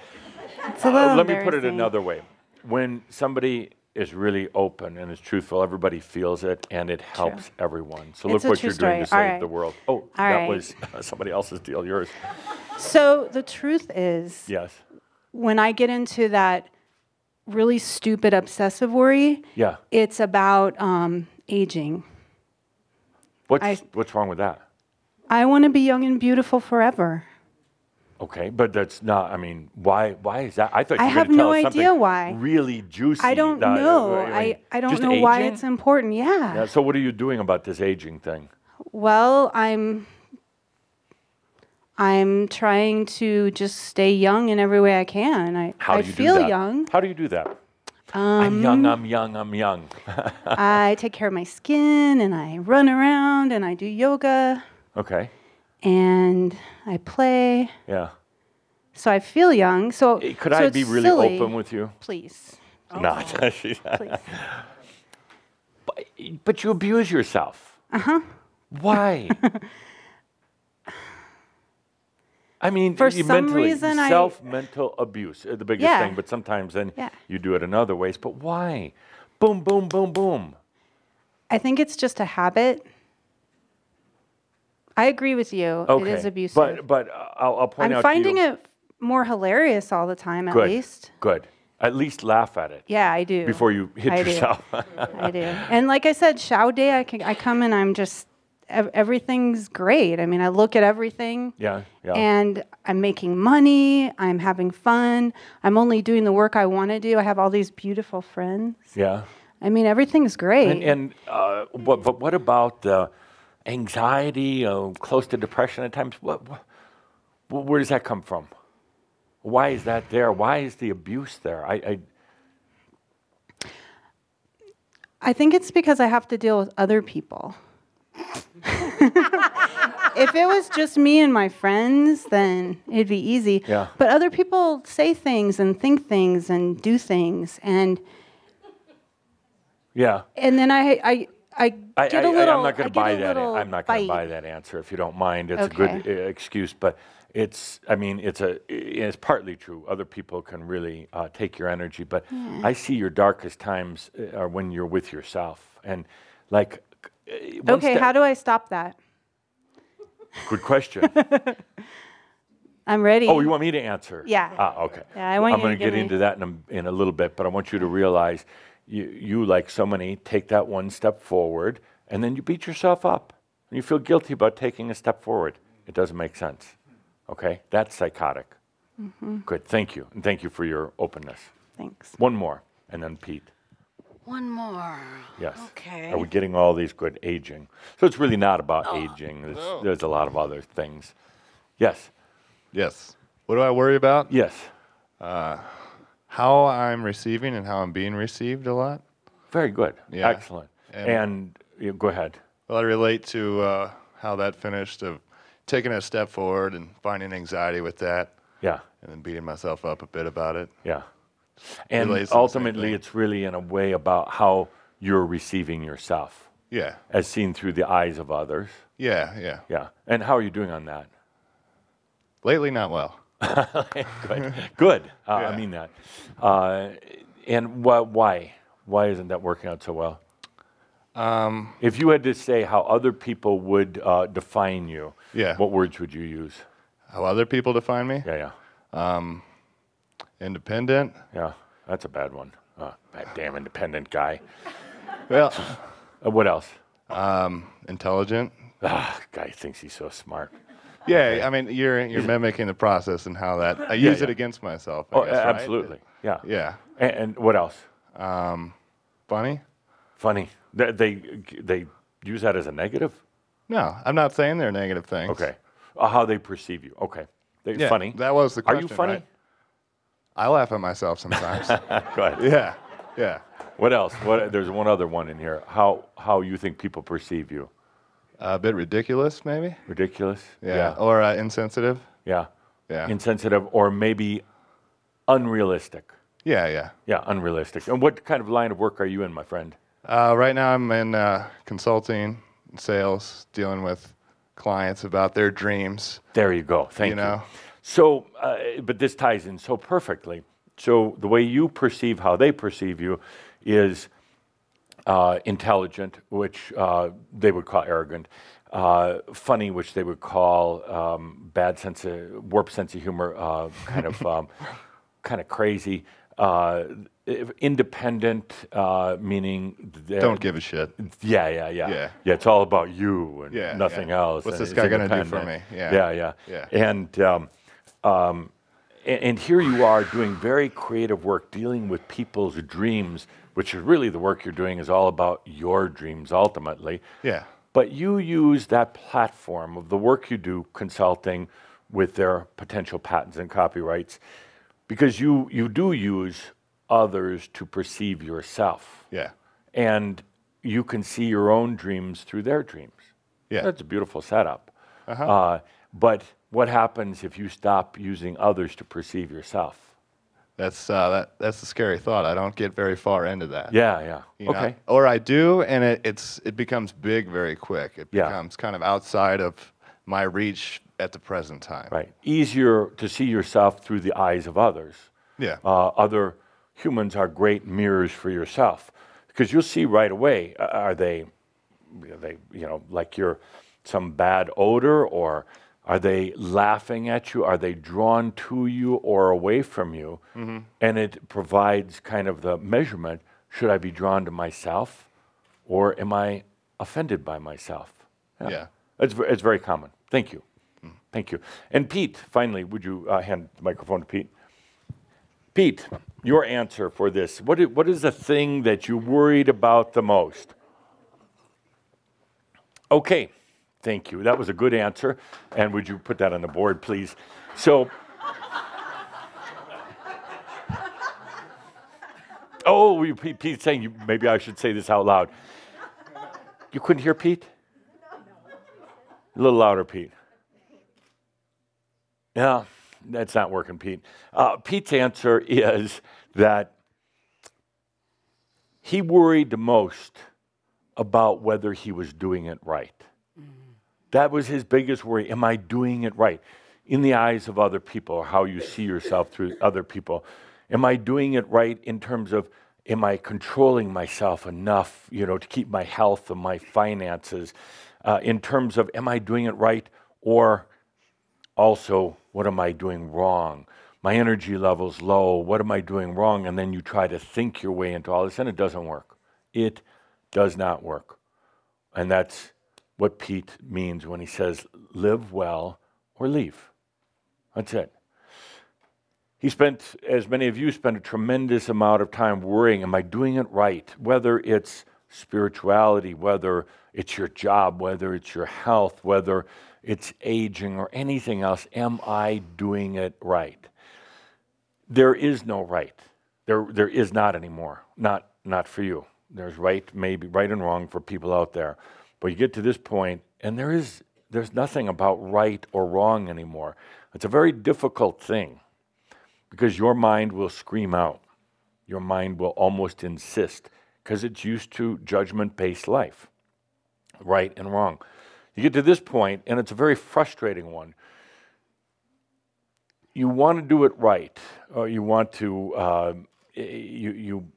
It's a little Uh, Let me put it another way. When somebody is really open and is truthful, everybody feels it and it helps everyone. So look It's a what you're doing to save All right. the world. Oh, that right. was somebody else's deal, yours. So the truth is, Yes. when I get into that really stupid obsessive worry, Yeah. it's about um, aging. What's, I- what's wrong with that? I want to be young and beautiful forever. Okay, but that's not. I mean, why? Why is that? I thought I you were have no idea why. Really juicy. I don't uh, know. uh, I, I don't just know why it's important. Yeah. Yeah, so what are you doing about this aging thing? Well, I'm I'm trying to just stay young in every way I can. I How I do you feel do that? young. Um, How do you do that? I'm young. I'm young. I'm young. I take care of my skin and I run around and I do yoga okay. And I play. Yeah. So I feel young. So Eh, Could so I be really silly. open with you? Please. Not. She's- Please. but, but you abuse yourself. Uh huh. Why? I mean, For you some mentally, reason I- self mental abuse, uh, the biggest Yeah. thing. But sometimes then Yeah. you do it in other ways. But why? Boom, boom, boom, boom. I think it's just a habit. I agree with you. Okay. It is abusive. But but uh, I'll, I'll point I'm out finding to you. it more hilarious all the time, at good. least. Good. At least laugh at it Yeah, I do. before you hit I do. I do. And like I said, Shoud day, I, can, I come and I'm just, everything's great. I mean, I look at everything. yeah. Yeah. And I'm making money. I'm having fun. I'm only doing the work I want to do. I have all these beautiful friends. yeah. I mean, everything's great. And, and uh, what, but what about the anxiety, uh, close to depression at times? What, what, where does that come from? Why is that there? Why is the abuse there? I, I I think it's because I have to deal with other people. if it was just me and my friends, then it'd be easy. Yeah. But other people say things and think things and do things, and yeah. and then I I I get I, a little. I, am not going to buy that. I'm not going to buy that answer if you don't mind. It's a good uh, excuse, but it's. I mean, it's a. It's partly true. Other people can really uh, take your energy, but I see your darkest times uh, are when you're with yourself, and like. uh, Okay, step- how do I stop that? Good question. I'm ready. Oh, you want me to answer? Yeah. Ah, okay. Yeah, I want I'm going to get me- into that in a, in a little bit, but I want you to realize you, you, like so many, take that one step forward, and then you beat yourself up. And you feel guilty about taking a step forward. It doesn't make sense. Okay? That's psychotic. Mm-hmm. Good. Thank you. And thank you for your openness. Thanks. One more, and then Pete. One more. Yes. Okay. Are we getting all these good aging? So it's really not about aging. There's, there's a lot of other things. Yes. Yes. What do I worry about? Yes. How I'm receiving and how I'm being received a lot. Very good. Yeah. Excellent. And- And, you go ahead. Well, I relate to uh, how that finished of taking a step forward and finding anxiety with that, Yeah, and then beating myself up a bit about it. yeah. And Relates to the same ultimately, it's really in a way about how you're receiving yourself Yeah, as seen through the eyes of others. yeah, yeah. Yeah. And how are you doing on that? Lately, not well. Good. Good. Uh, I mean that. Uh, and wh- why? Why isn't that working out so well? Um, If you had to say how other people would uh, define you, Yeah. what words would you use? how other people define me? Yeah, yeah, Independent. yeah. That's a bad one. Uh, that damn independent guy. Well, Uh, what else? intelligent. Ah, guy thinks he's so smart. Yeah, I mean, you're you're mimicking the process and how that I use it yeah. against myself. I Oh, guess, right? absolutely. Yeah. Yeah. And, and what else? Funny? Funny. They, they they use that as a negative. No, I'm not saying they're negative things. Okay. Uh, how they perceive you. Okay. They're Yeah, funny. That was the question. Are you funny? right? I laugh at myself sometimes. Go ahead. yeah. Yeah. What else? What? There's one other one in here. How how you think people perceive you? A bit ridiculous, maybe. Ridiculous. Yeah. Yeah. Or uh, insensitive. Yeah. Yeah. Insensitive or maybe unrealistic. yeah. Yeah. Yeah, unrealistic. And what kind of line of work are you in, my friend? Uh, right now, I'm in uh, consulting, sales, dealing with clients about their dreams. There you go. Thank you. know? So, uh, but this ties in so perfectly. So the way you perceive how they perceive you is uh, intelligent, which uh, they would call arrogant, uh, funny, which they would call um, bad sense of warped sense of humor, uh, kind of um, kind of crazy. Uh, independent, uh, meaning Don't give a shit. Yeah, yeah, yeah, Yeah. Yeah, it's all about you and Yeah, nothing yeah. else. What's this guy gonna do for me? Yeah. yeah, yeah, Yeah. And um, um, and, and here you are doing very creative work, dealing with people's dreams, which is really the work you're doing is all about your dreams ultimately. Yeah. But you use that platform of the work you do consulting with their potential patents and copyrights because you, you do use others to perceive yourself Yeah. and you can see your own dreams through their dreams. Yeah. That's a beautiful setup. Uh huh. but what happens if you stop using others to perceive yourself? That's uh, that. That's the scary thought. I don't get very far into that. Yeah, yeah. you know? okay. Or I do, and it, it's it becomes big very quick. It Yeah. becomes kind of outside of my reach at the present time. Right. Easier to see yourself through the eyes of others. Yeah. Uh, other humans are great mirrors for yourself because you'll see right away uh, are they, are they, you know, like you're some bad odor or are they laughing at you? Are they drawn to you or away from you? And it provides kind of the measurement should I be drawn to myself or am I offended by myself? Yeah. It's, it's very common. Thank you. Thank you. And Pete, finally, would you uh, hand the microphone to Pete? Pete, your answer for this. What is, what is the thing that you worried about the most? Okay, thank you. That was a good answer. And would you put that on the board, please? So, oh, Pete's saying maybe I should say this out loud. You couldn't hear Pete? A little louder, Pete. Yeah, that's not working, Pete. Uh, Pete's answer is that he worried the most about whether he was doing it right. That was his biggest worry. Am I doing it right? In the eyes of other people, how you see yourself through other people. Am I doing it right in terms of am I controlling myself enough, you know, to keep my health and my finances? Uh, in terms of am I doing it right or also what am I doing wrong? My energy level's low. What am I doing wrong? And then you try to think your way into all this, and it doesn't work. It does not work. And that's what Pete means when he says, live well or leave. That's it. He spent, as many of you spend, a tremendous amount of time worrying Am I doing it right? Whether it's spirituality, whether it's your job, whether it's your health, whether it's aging or anything else, am I doing it right? There is no right. There, there is not anymore. Not, not for you. There's right, maybe right and wrong for people out there. But you get to this point, and there is there's nothing about right or wrong anymore. It's a very difficult thing because your mind will scream out. Your mind will almost insist because it's used to judgment based life, right and wrong. You get to this point, and it's a very frustrating one. You want to do it right, or you want to uh, you you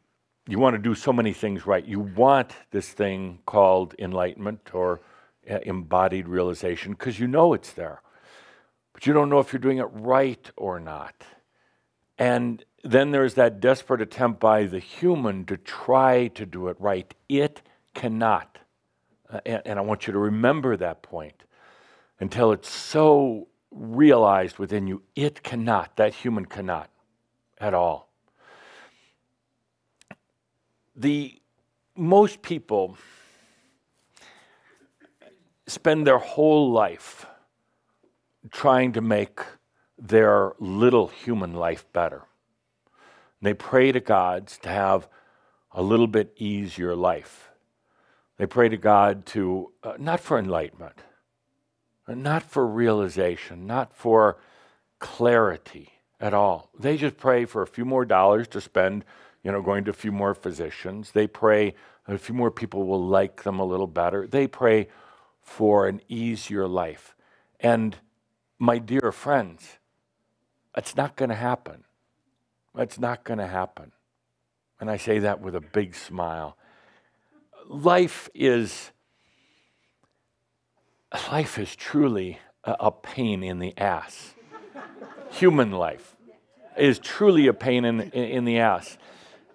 you want to do so many things right. You want this thing called enlightenment or uh, embodied realization because you know it's there, but you don't know if you're doing it right or not. And then there's that desperate attempt by the human to try to do it right. It cannot. Uh, and, and I want you to remember that point until it's so realized within you. It cannot. That human cannot at all. The most people spend their whole life trying to make their little human life better. They pray to God to have a little bit easier life. They pray to God to, uh, not for enlightenment, not for realization, not for clarity at all. They just pray for a few more dollars to spend, you know, going to a few more physicians. They pray a few more people will like them a little better. They pray for an easier life. And my dear friends, it's not going to happen. It's not going to happen. And I say that with a big smile. Life is life is truly a, pain in the ass. Human life is truly a pain in, in, in the ass.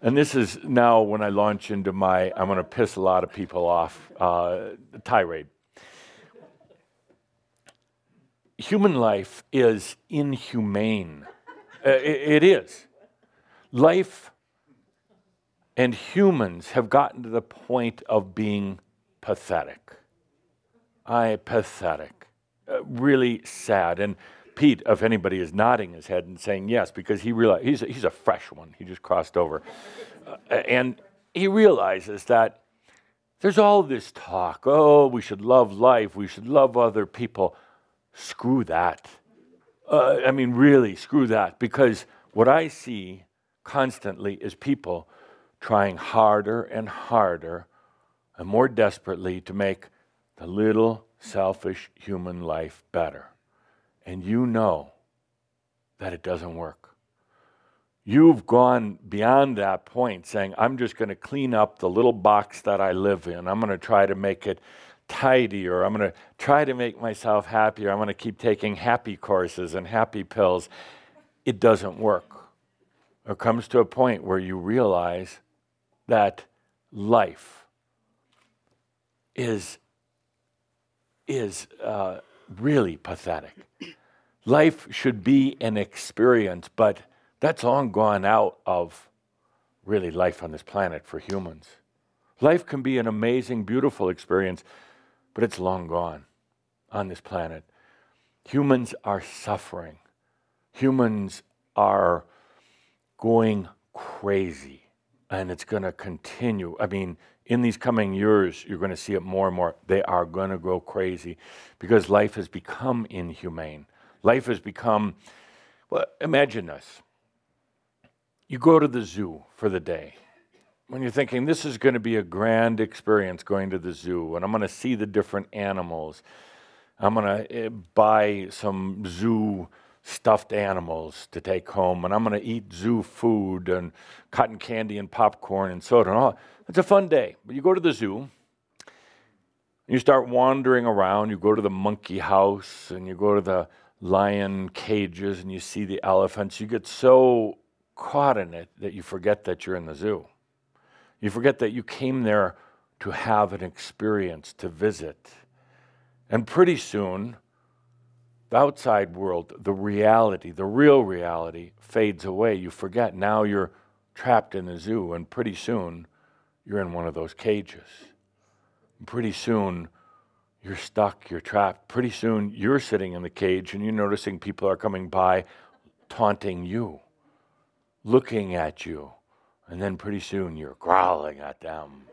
And this is now when I launch into my, I'm going to piss a lot of people off uh, tirade. Human life is inhumane. Uh, it, it is. Life and humans have gotten to the point of being pathetic. I pathetic. Uh, really sad. And Pete, if anybody is nodding his head and saying yes, because he realized he's a, he's a fresh one. He just crossed over. Uh, and he realizes that there's all this talk oh, we should love life, we should love other people. Screw that. Uh, I mean, really, screw that. Because what I see constantly is people trying harder and harder and more desperately to make the little selfish human life better. And you know that it doesn't work. You've gone beyond that point saying, I'm just going to clean up the little box that I live in. I'm going to try to make it tidier. I'm going to try to make myself happier. I'm going to keep taking happy courses and happy pills. It doesn't work. It comes to a point where you realize that life is, is uh, really pathetic. life should be an experience, but that's long gone out of really life on this planet for humans. Life can be an amazing, beautiful experience, but it's long gone on this planet. Humans are suffering. Humans are going crazy and it's going to continue. I mean, in these coming years, you're going to see it more and more. They are going to go crazy because life has become inhumane. Life has become, well, imagine this. You go to the zoo for the day when you're thinking this is going to be a grand experience going to the zoo and I'm going to see the different animals. I'm going to eh, buy some zoo stuffed animals to take home and I'm going to eat zoo food and cotton candy and popcorn and soda and all. It's a fun day. But you go to the zoo, you start wandering around, you go to the monkey house and you go to the lion cages and you see the elephants. You get so caught in it that you forget that you're in the zoo. You forget that you came there to have an experience, to visit. And pretty soon, the outside world, the reality, the real reality, fades away. You forget. Now you're trapped in the zoo, and pretty soon, you're in one of those cages. And pretty soon, you're stuck, you're trapped. Pretty soon, you're sitting in the cage and you're noticing people are coming by, taunting you, looking at you, and then pretty soon you're growling at them.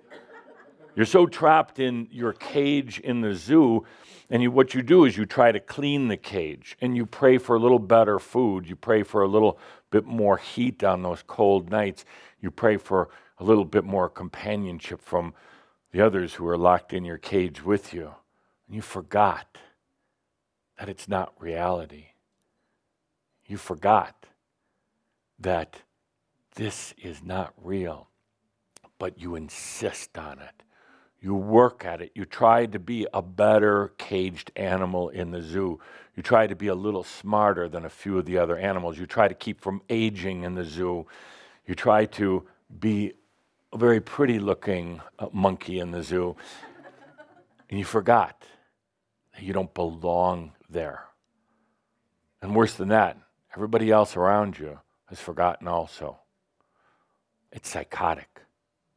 You're so trapped in your cage in the zoo, and you, what you do is you try to clean the cage and you pray for a little better food. You pray for a little bit more heat on those cold nights. You pray for a little bit more companionship from the others who are locked in your cage with you. And you forgot that it's not reality. You forgot that this is not real, but you insist on it. You work at it. You try to be a better caged animal in the zoo. You try to be a little smarter than a few of the other animals. You try to keep from aging in the zoo. You try to be a very pretty looking uh, monkey in the zoo. And you forgot that you don't belong there. And worse than that, everybody else around you has forgotten also. It's psychotic.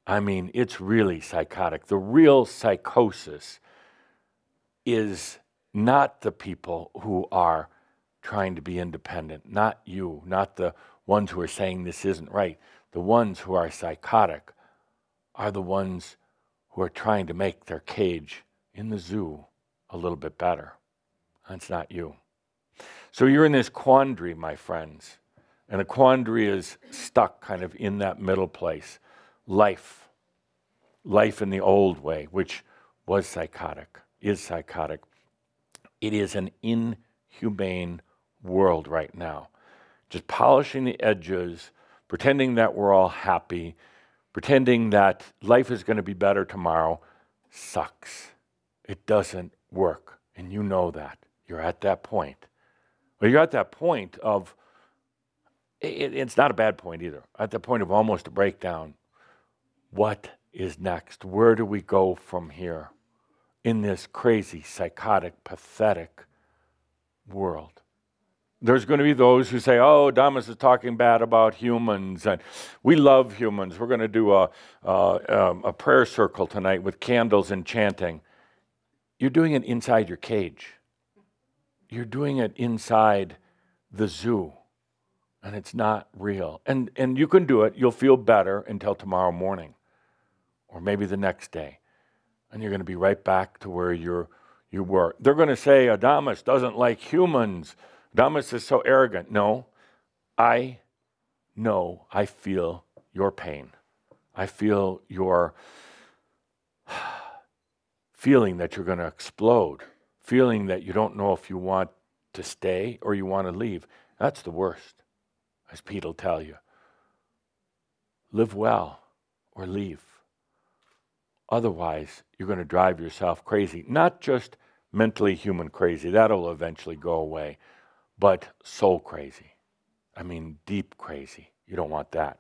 I mean, it's really psychotic. The real psychosis is not the people who are trying to be independent, not you, not the ones who are saying this isn't right. The ones who are psychotic are the ones who are trying to make their cage in the zoo a little bit better. That's not you. So you're in this quandary, my friends. And a quandary is stuck kind of in that middle place life. Life in the old way, which was psychotic, is psychotic. It is an inhumane world right now. Just polishing the edges, pretending that we're all happy, pretending that life is going to be better tomorrow sucks. It doesn't work. And you know that. You're at that point. Well, you're at that point of, it, it's not a bad point either, at the point of almost a breakdown. What is next? Where do we go from here in this crazy, psychotic, pathetic world? There's going to be those who say, oh, Damas is talking bad about humans, and we love humans. We're going to do a, um, a prayer circle tonight with candles and chanting. You're doing it inside your cage. You're doing it inside the zoo, and it's not real. And, and you can do it. You'll feel better until tomorrow morning or maybe the next day. And you're going to be right back to where you're, you were. They're going to say Adamus doesn't like humans. Adamus is so arrogant. No, I know, I feel your pain. I feel your feeling that you're going to explode, feeling that you don't know if you want to stay or you want to leave. That's the worst, as Pete will tell you. Live well or leave. Otherwise, you're going to drive yourself crazy. Not just mentally human crazy, that'll eventually go away, but soul crazy. I mean, deep crazy. You don't want that.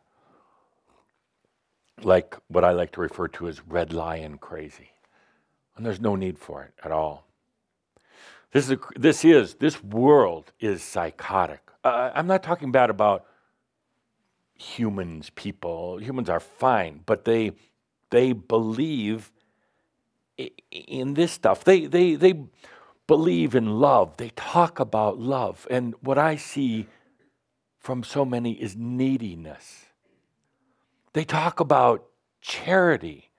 Like what I like to refer to as red lion crazy. And there's no need for it at all. This is, a, this is, this world is psychotic. Uh, I'm not talking bad about humans, people. Humans are fine, but they they believe in this stuff. They, they, they believe in love. They talk about love. And what I see from so many is neediness. They talk about charity.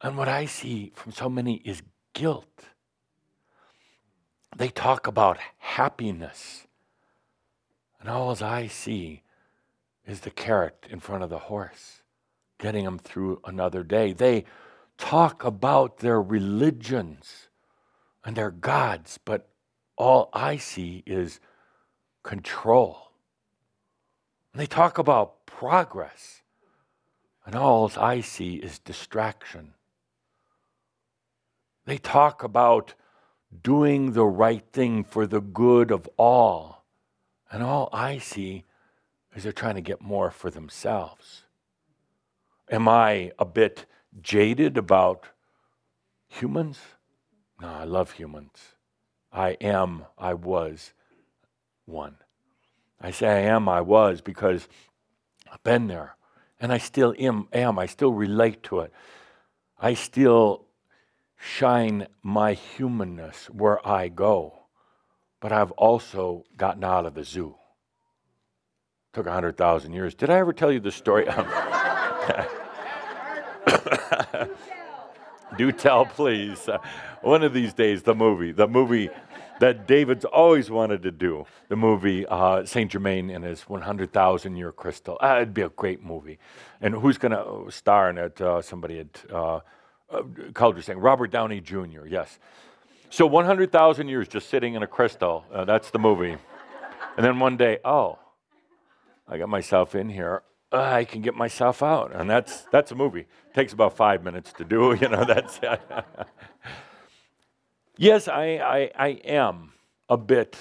And what I see from so many is guilt. They talk about happiness. And all I see is the carrot in front of the horse getting them through another day. They talk about their religions and their gods, but all I see is control. And they talk about progress, and all I see is distraction. They talk about doing the right thing for the good of all, and all I see is they're trying to get more for themselves. Am I a bit jaded about humans? No, I love humans. I am, I was one. I say I am, I was because I've been there and I still am, am. I still relate to it. I still shine my humanness where I go, but I've also gotten out of the zoo. Took 100,000 years. Did I ever tell you the story? Do tell, please. Uh, one of these days, the movie, the movie that David's always wanted to do, the movie uh, Saint Germain and his 100,000 year crystal. Uh, it'd be a great movie. And who's going to star in it? Uh, somebody had uh, uh, called saying Robert Downey Jr. Yes. So 100,000 years just sitting in a crystal. That's the movie. And then one day, oh, I got myself in here. Uh, I can get myself out, and that's that's a movie. It takes about five minutes to do. You know, that's. yes, I, I I am a bit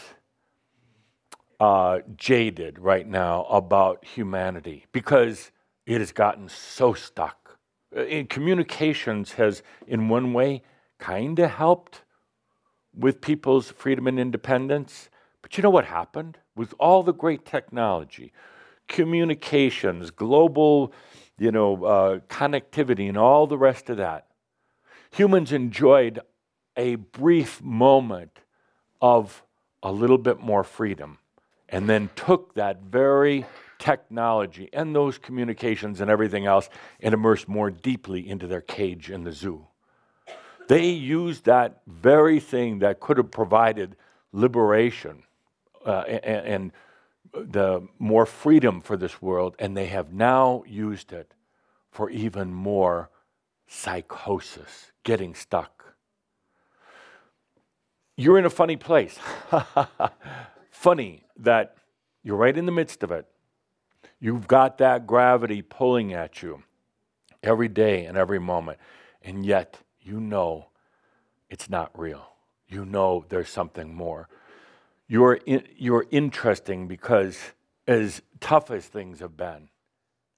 uh, jaded right now about humanity because it has gotten so stuck. Uh, in communications has, in one way, kind of helped with people's freedom and independence. But you know what happened? With all the great technology, communications, global, you know, uh, connectivity, and all the rest of that, humans enjoyed a brief moment of a little bit more freedom and then took that very technology and those communications and everything else and immersed more deeply into their cage in the zoo. They used that very thing that could have provided liberation uh, and, and the more freedom for this world, and they have now used it for even more psychosis, getting stuck. You're in a funny place. funny that you're right in the midst of it. You've got that gravity pulling at you every day and every moment, and yet you know it's not real. You know there's something more you're, in, you're interesting because as tough as things have been,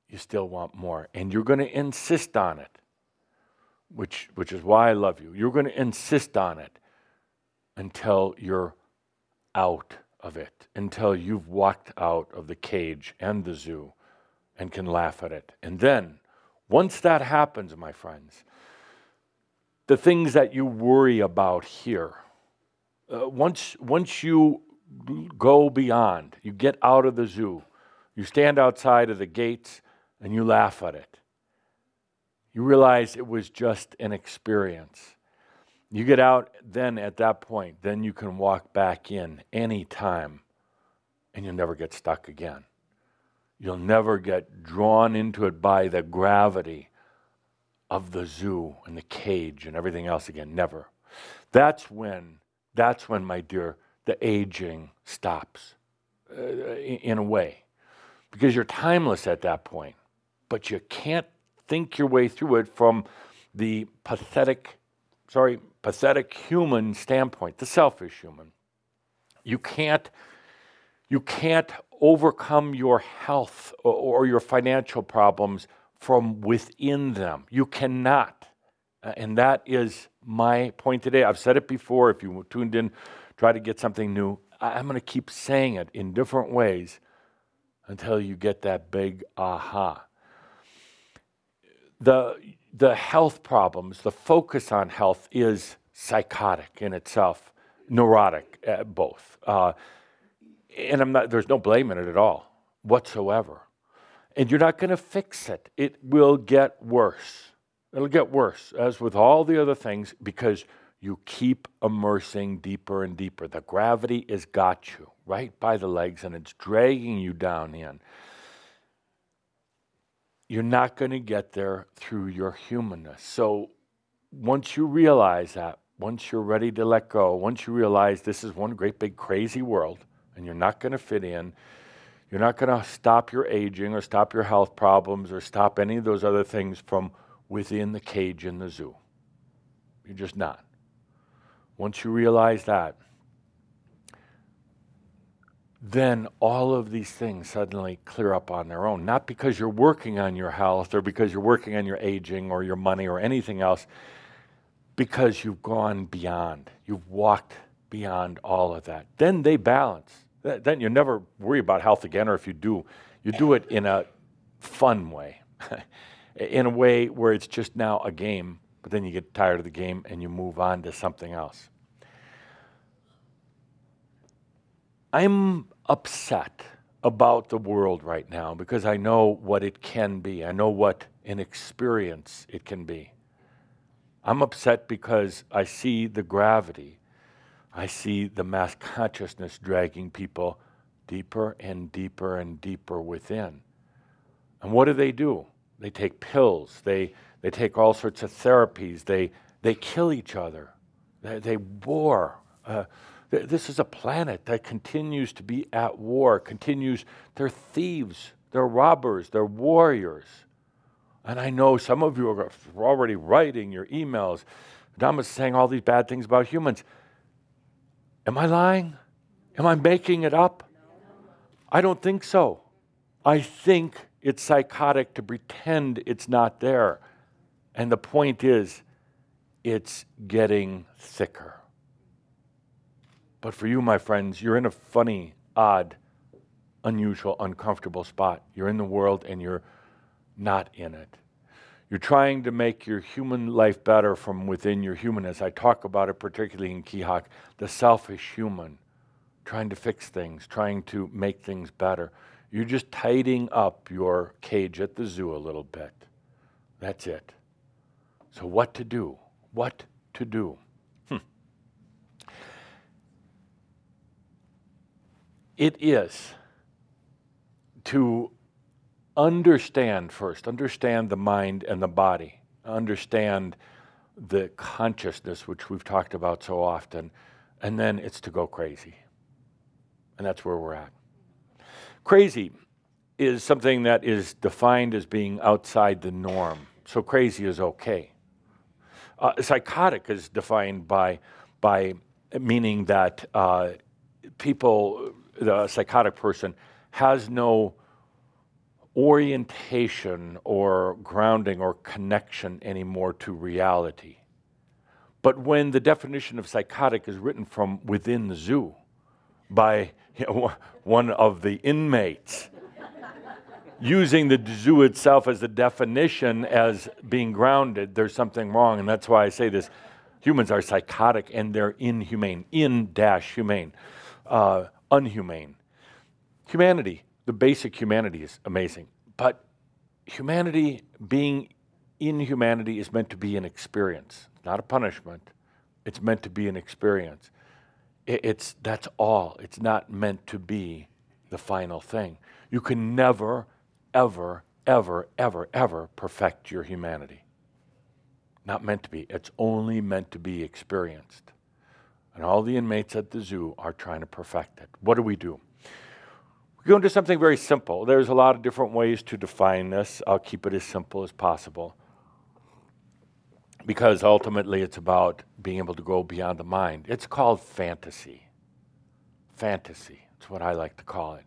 you still want more. And you're going to insist on it, which, which is why I love you. You're going to insist on it until you're out of it, until you've walked out of the cage and the zoo and can laugh at it. And then, once that happens, my friends, the things that you worry about here, uh, once, once you go beyond, you get out of the zoo, you stand outside of the gates and you laugh at it. You realize it was just an experience. You get out, then at that point, then you can walk back in any time and you'll never get stuck again. You'll never get drawn into it by the gravity of the zoo and the cage and everything else again. Never. That's when, that's when, my dear, the aging stops uh, in a way because you're timeless at that point. But you can't think your way through it from the pathetic, sorry, pathetic human standpoint, the selfish human. You can't, you can't overcome your health or, or your financial problems from within them. You cannot. Uh, and that is my point today. I've said it before. If you tuned in try to get something new. I'm going to keep saying it in different ways until you get that big aha. The, the health problems, the focus on health is psychotic in itself, neurotic, uh, both. Uh, and I'm not, there's no blame in it at all whatsoever. And you're not going to fix it, it will get worse. It'll get worse, as with all the other things, because you keep immersing deeper and deeper. The gravity has got you right by the legs and it's dragging you down in. You're not going to get there through your humanness. So once you realize that, once you're ready to let go, once you realize this is one great big crazy world and you're not going to fit in, you're not going to stop your aging or stop your health problems or stop any of those other things from within the cage in the zoo. You're just not. Once you realize that, then all of these things suddenly clear up on their own. Not because you're working on your health or because you're working on your aging or your money or anything else, because you've gone beyond. You've walked beyond all of that. Then they balance. Then you never worry about health again, or if you do, you do it in a fun way, in a way where it's just now a game but then you get tired of the game and you move on to something else. I'm upset about the world right now because I know what it can be. I know what an experience it can be. I'm upset because I see the gravity. I see the mass consciousness dragging people deeper and deeper and deeper within. And what do they do? They take pills, they, they take all sorts of therapies, they, they kill each other, they, they war. Uh, th- this is a planet that continues to be at war, continues, they're thieves, they're robbers, they're warriors. And I know some of you are already writing your emails. Adamus is saying all these bad things about humans. Am I lying? Am I making it up? I don't think so. I think it's psychotic to pretend it's not there. And the point is, it's getting thicker. But for you, my friends, you're in a funny, odd, unusual, uncomfortable spot. You're in the world and you're not in it. You're trying to make your human life better from within your humanness. I talk about it particularly in Keahak, the selfish human, trying to fix things, trying to make things better. You're just tidying up your cage at the zoo a little bit. That's it. So, what to do? What to do? Hmm. It is to understand first, understand the mind and the body, understand the consciousness, which we've talked about so often, and then it's to go crazy. And that's where we're at. Crazy is something that is defined as being outside the norm. So crazy is okay. Uh, psychotic is defined by, by meaning that uh, people, the psychotic person, has no orientation or grounding or connection anymore to reality. But when the definition of psychotic is written from within the zoo by you know, one of the inmates, using the zoo itself as the definition as being grounded, there's something wrong. And that's why I say this humans are psychotic and they're inhumane, in dash humane, uh, unhumane. Humanity the basic humanity is amazing. But humanity, being in humanity, is meant to be an experience, not a punishment. It's meant to be an experience. It's that's all. It's not meant to be the final thing. You can never, ever, ever, ever, ever perfect your humanity. Not meant to be. It's only meant to be experienced. And all the inmates at the zoo are trying to perfect it. What do we do? We go into something very simple. There's a lot of different ways to define this. I'll keep it as simple as possible because ultimately it's about being able to go beyond the mind. It's called fantasy. Fantasy. It's what I like to call it.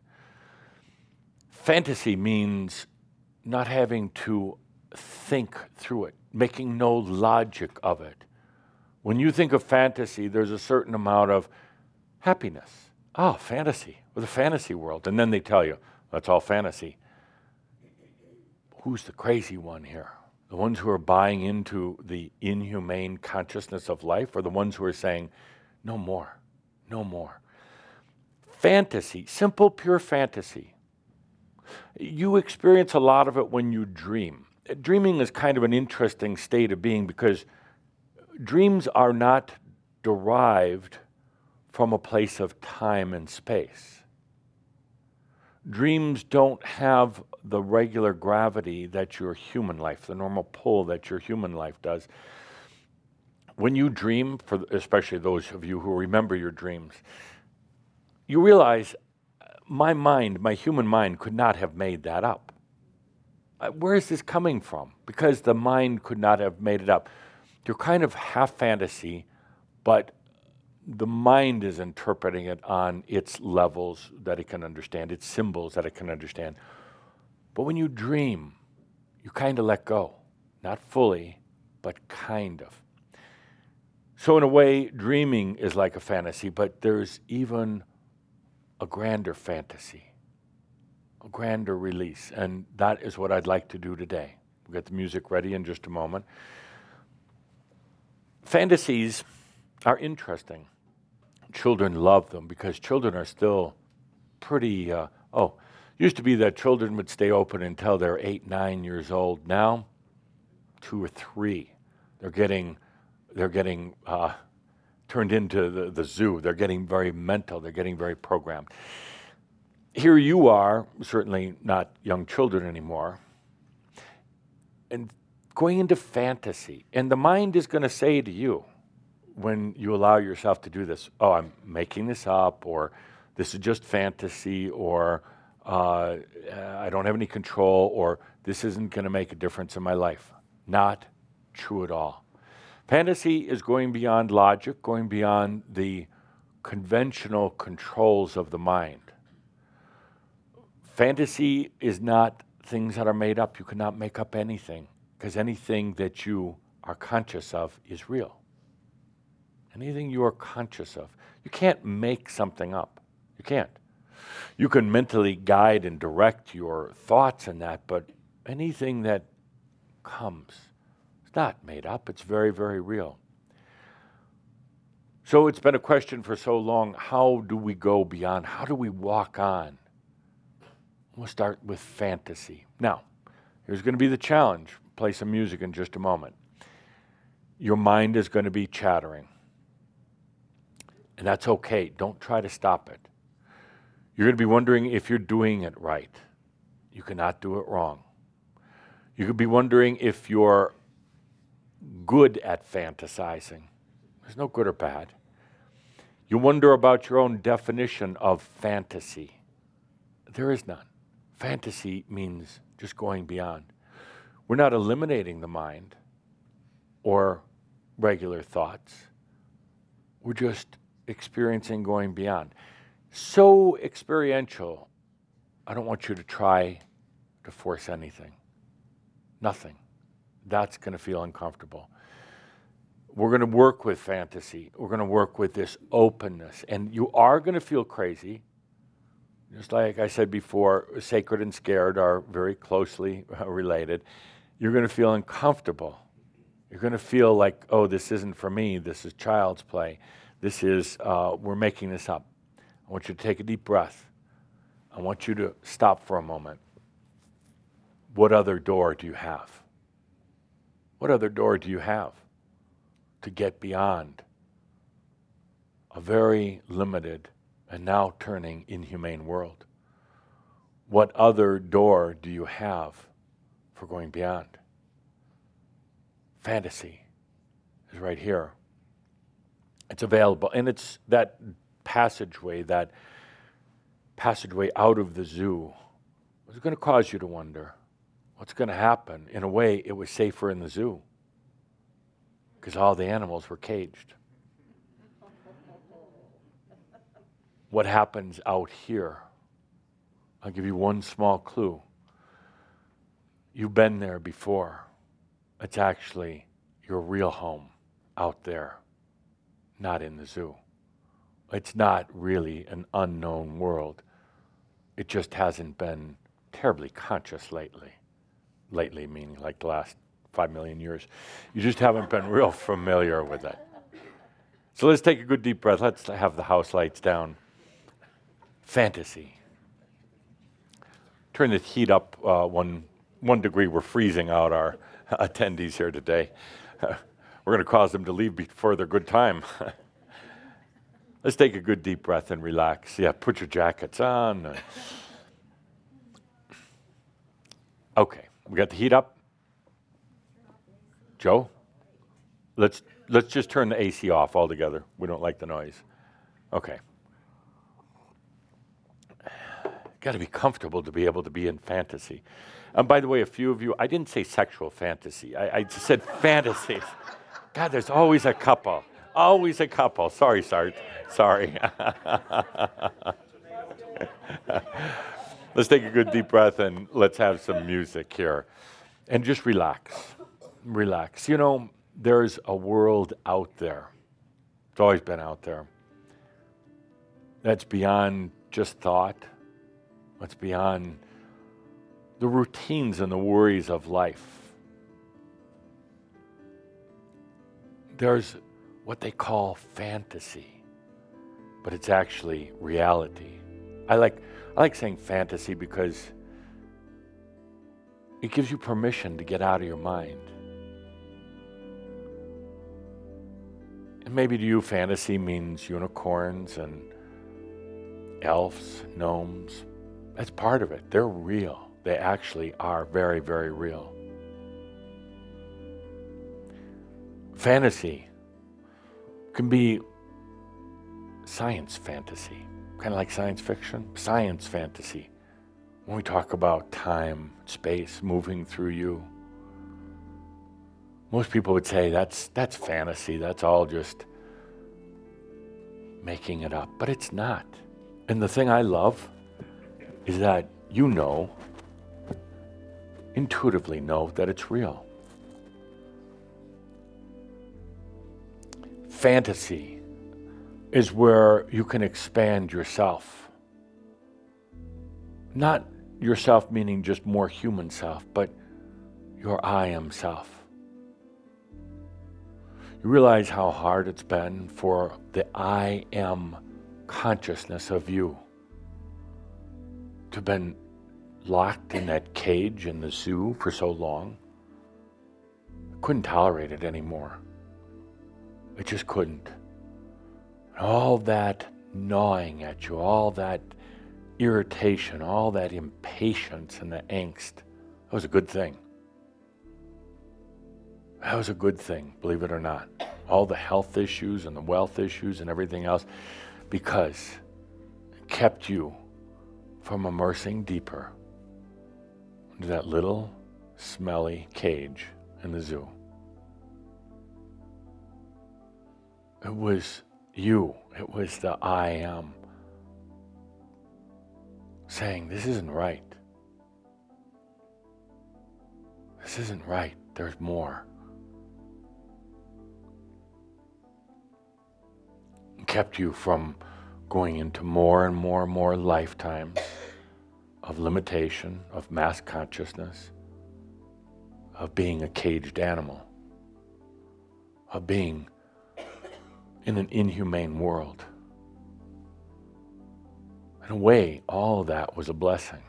Fantasy means not having to think through it, making no logic of it. When you think of fantasy, there's a certain amount of happiness. Oh, fantasy with a fantasy world. And then they tell you, that's all fantasy. Who's the crazy one here? The ones who are buying into the inhumane consciousness of life, are the ones who are saying, no more, no more? Fantasy, simple, pure fantasy. You experience a lot of it when you dream. Dreaming is kind of an interesting state of being because dreams are not derived from a place of time and space dreams don't have the regular gravity that your human life, the normal pull that your human life does. When you dream, for especially those of you who remember your dreams, you realize uh, my mind, my human mind, could not have made that up. Uh, where is this coming from? Because the mind could not have made it up. You're kind of half fantasy, but the mind is interpreting it on its levels that it can understand, its symbols that it can understand. But when you dream, you kind of let go. Not fully, but kind of. So, in a way, dreaming is like a fantasy, but there's even a grander fantasy, a grander release. And that is what I'd like to do today. We'll get the music ready in just a moment. Fantasies are interesting children love them because children are still pretty uh, Oh, used to be that children would stay open until they're eight, nine years old. Now, two or three. They're getting, they're getting uh, turned into the, the zoo. They're getting very mental. They're getting very programmed. Here you are, certainly not young children anymore, and going into fantasy. And the mind is going to say to you, when you allow yourself to do this, oh, I'm making this up, or this is just fantasy, or uh, I don't have any control, or this isn't going to make a difference in my life. Not true at all. Fantasy is going beyond logic, going beyond the conventional controls of the mind. Fantasy is not things that are made up. You cannot make up anything because anything that you are conscious of is real. Anything you are conscious of. You can't make something up. You can't. You can mentally guide and direct your thoughts in that, but anything that comes, it's not made up. It's very, very real. So it's been a question for so long how do we go beyond? How do we walk on? We'll start with fantasy. Now, here's going to be the challenge. Play some music in just a moment. Your mind is going to be chattering. And that's okay. Don't try to stop it. You're going to be wondering if you're doing it right. You cannot do it wrong. You could be wondering if you're good at fantasizing. There's no good or bad. You wonder about your own definition of fantasy. There is none. Fantasy means just going beyond. We're not eliminating the mind or regular thoughts. We're just experiencing going beyond. So experiential, I don't want you to try to force anything. Nothing. That's going to feel uncomfortable. We're going to work with fantasy. We're going to work with this openness. And you are going to feel crazy. Just like I said before, sacred and scared are very closely uh, related. You're going to feel uncomfortable. You're going to feel like, oh, this isn't for me. This is child's play. This is, uh, we're making this up. I want you to take a deep breath. I want you to stop for a moment. What other door do you have? What other door do you have to get beyond a very limited and now turning inhumane world? What other door do you have for going beyond? Fantasy is right here. It's available. And it's that passageway, that passageway out of the zoo, was going to cause you to wonder what's going to happen. In a way, it was safer in the zoo because all the animals were caged. What happens out here? I'll give you one small clue. You've been there before. It's actually your real home out there not in the zoo. It's not really an unknown world. It just hasn't been terribly conscious lately. Lately, meaning like the last five million years. You just haven't been real familiar with it. So let's take a good deep breath. Let's have the house lights down. Fantasy. Turn the heat up uh, one, one degree. We're freezing out our attendees here today. we're going to cause them to leave before their good time. Let's take a good deep breath and relax. Yeah, put your jackets on. Okay, we got the heat up. Joe, let's let's just turn the AC off altogether. We don't like the noise. Okay. Got to be comfortable to be able to be in fantasy. And by the way, a few of you, I didn't say sexual fantasy. I, I said fantasies. God, there's always a couple. Always a couple. Sorry, Sarge. Sorry. let's take a good deep breath and let's have some music here. And just relax. Relax. You know, there's a world out there. It's always been out there. That's beyond just thought. That's beyond the routines and the worries of life. There's what they call fantasy, but it's actually reality. I like, I like saying fantasy because it gives you permission to get out of your mind. And maybe to you, fantasy means unicorns and elves, gnomes. That's part of it. They're real. They actually are very, very real. Fantasy can be science fantasy, kind of like science fiction, science fantasy. When we talk about time, space moving through you, most people would say that's, that's fantasy, that's all just making it up, but it's not. And the thing I love is that you know, intuitively know that it's real. Fantasy is where you can expand yourself. Not yourself meaning just more human self, but your I am self. You realize how hard it's been for the I am consciousness of you to have been locked in that cage in the zoo for so long. I couldn't tolerate it anymore. I just couldn't. All that gnawing at you, all that irritation, all that impatience and the angst. That was a good thing. That was a good thing, believe it or not. All the health issues and the wealth issues and everything else, because it kept you from immersing deeper into that little smelly cage in the zoo. It was you, it was the I am saying, This isn't right. This isn't right. There's more. kept you from going into more and more and more lifetimes of limitation, of mass consciousness, of being a caged animal, of being in an inhumane world. In a way, all that was a blessing.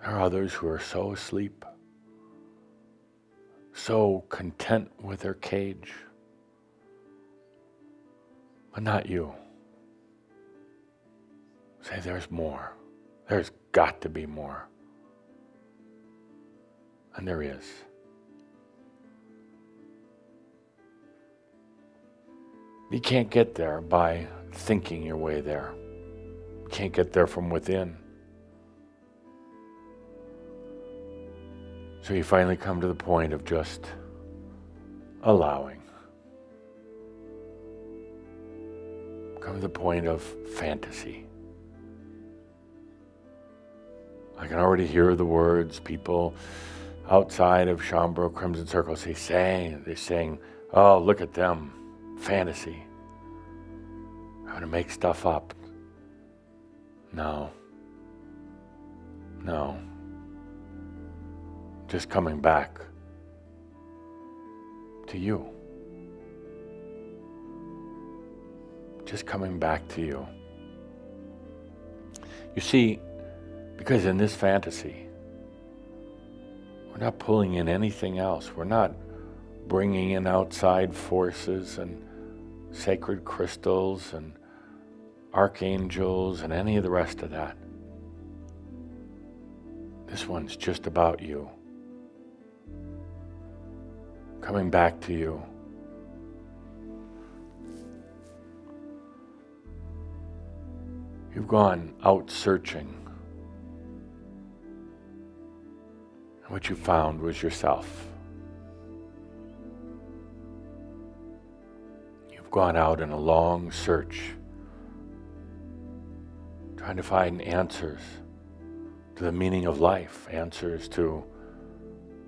There are others who are so asleep, so content with their cage, but not you. Say, there's more. There's got to be more. And there is. You can't get there by thinking your way there. You can't get there from within. So you finally come to the point of just allowing. Come to the point of fantasy. I can already hear the words people outside of Shaumbra Crimson Circle say, they're saying, oh, look at them, fantasy. I'm going to make stuff up. No. No. Just coming back to you. Just coming back to you. You see, because in this fantasy, we're not pulling in anything else. We're not bringing in outside forces and sacred crystals and archangels and any of the rest of that. This one's just about you. Coming back to you. You've gone out searching. And what you found was yourself. You've gone out in a long search, trying to find answers to the meaning of life, answers to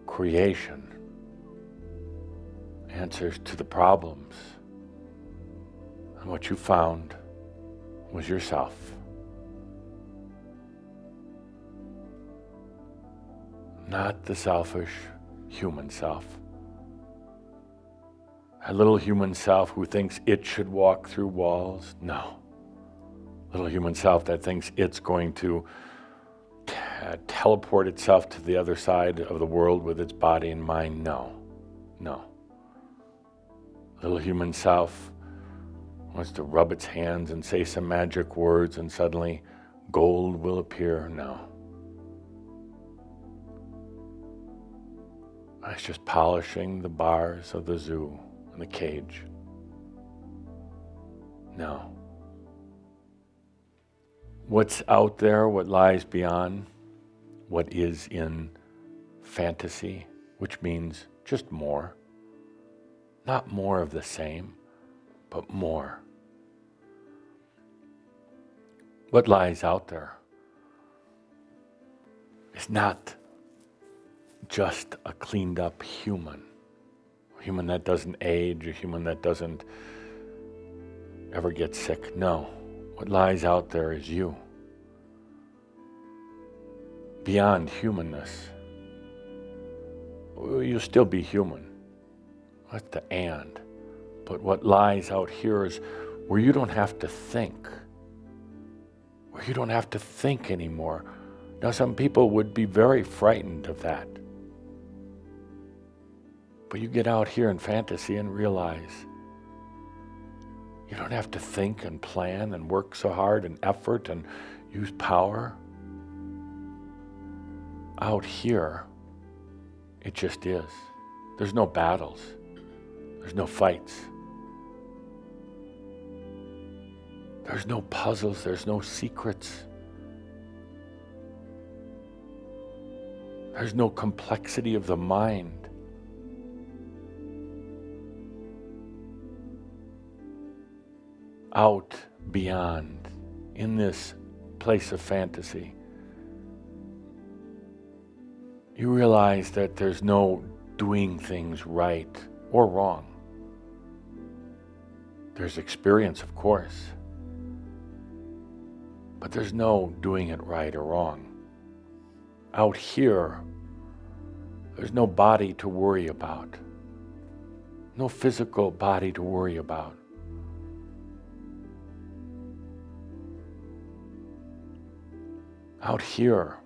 creation, answers to the problems. And what you found was yourself. Not the selfish human self. A little human self who thinks it should walk through walls. No. Little human self that thinks it's going to t- teleport itself to the other side of the world with its body and mind. No, no. Little human self wants to rub its hands and say some magic words and suddenly gold will appear. No. It's just polishing the bars of the zoo and the cage. No. What's out there, what lies beyond, what is in fantasy, which means just more. Not more of the same, but more. What lies out there is not just a cleaned up human, human that doesn't age, a human that doesn't ever get sick. No, what lies out there is you. Beyond humanness, you'll still be human. That's the and. But what lies out here is where you don't have to think, where you don't have to think anymore. Now, some people would be very frightened of that. But you get out here in fantasy and realize you don't have to think and plan and work so hard and effort and use power. Out here, it just is. There's no battles, there's no fights, there's no puzzles, there's no secrets. There's no complexity of the mind. Out beyond in this place of fantasy, you realize that there's no doing things right or wrong. There's experience, of course, but there's no doing it right or wrong. Out here, there's no body to worry about, no physical body to worry about. Out here,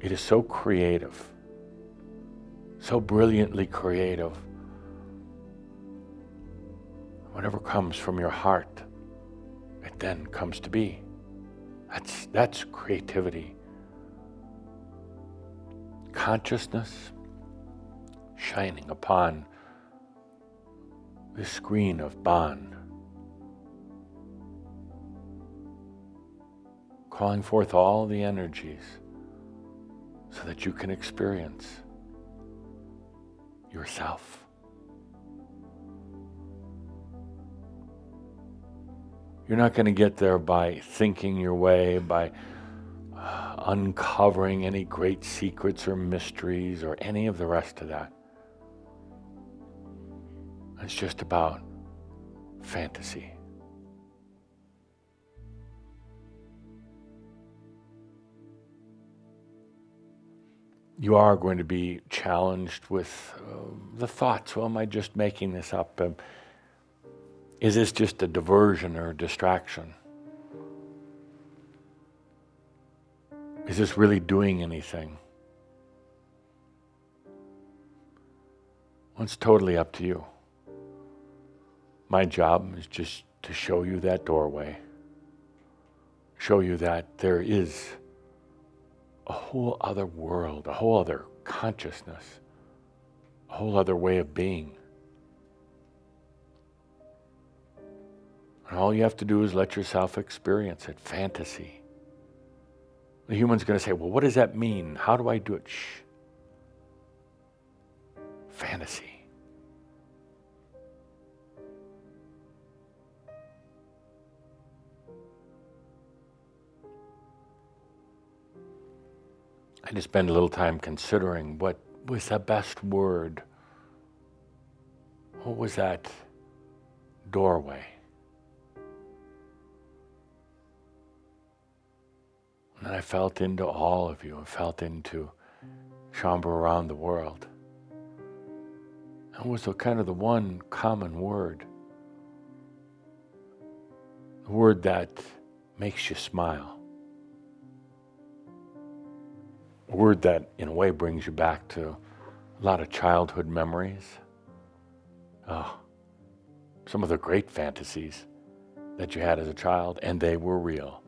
it is so creative, so brilliantly creative. Whatever comes from your heart, it then comes to be. That's, that's creativity. Consciousness shining upon the screen of Bon. Calling forth all the energies so that you can experience yourself. You're not going to get there by thinking your way, by uh, uncovering any great secrets or mysteries or any of the rest of that. It's just about fantasy. You are going to be challenged with uh, the thoughts well, am I just making this up? Um, is this just a diversion or a distraction? Is this really doing anything? Well, it's totally up to you. My job is just to show you that doorway, show you that there is a whole other world, a whole other consciousness, a whole other way of being. And all you have to do is let yourself experience it fantasy. The human's going to say, Well, what does that mean? How do I do it? Shh. Fantasy. I had to spend a little time considering what was the best word. What was that doorway? And I felt into all of you. I felt into Shaumbra around the world. And was the kind of the one common word. The word that makes you smile. Word that, in a way, brings you back to a lot of childhood memories. Oh, some of the great fantasies that you had as a child, and they were real.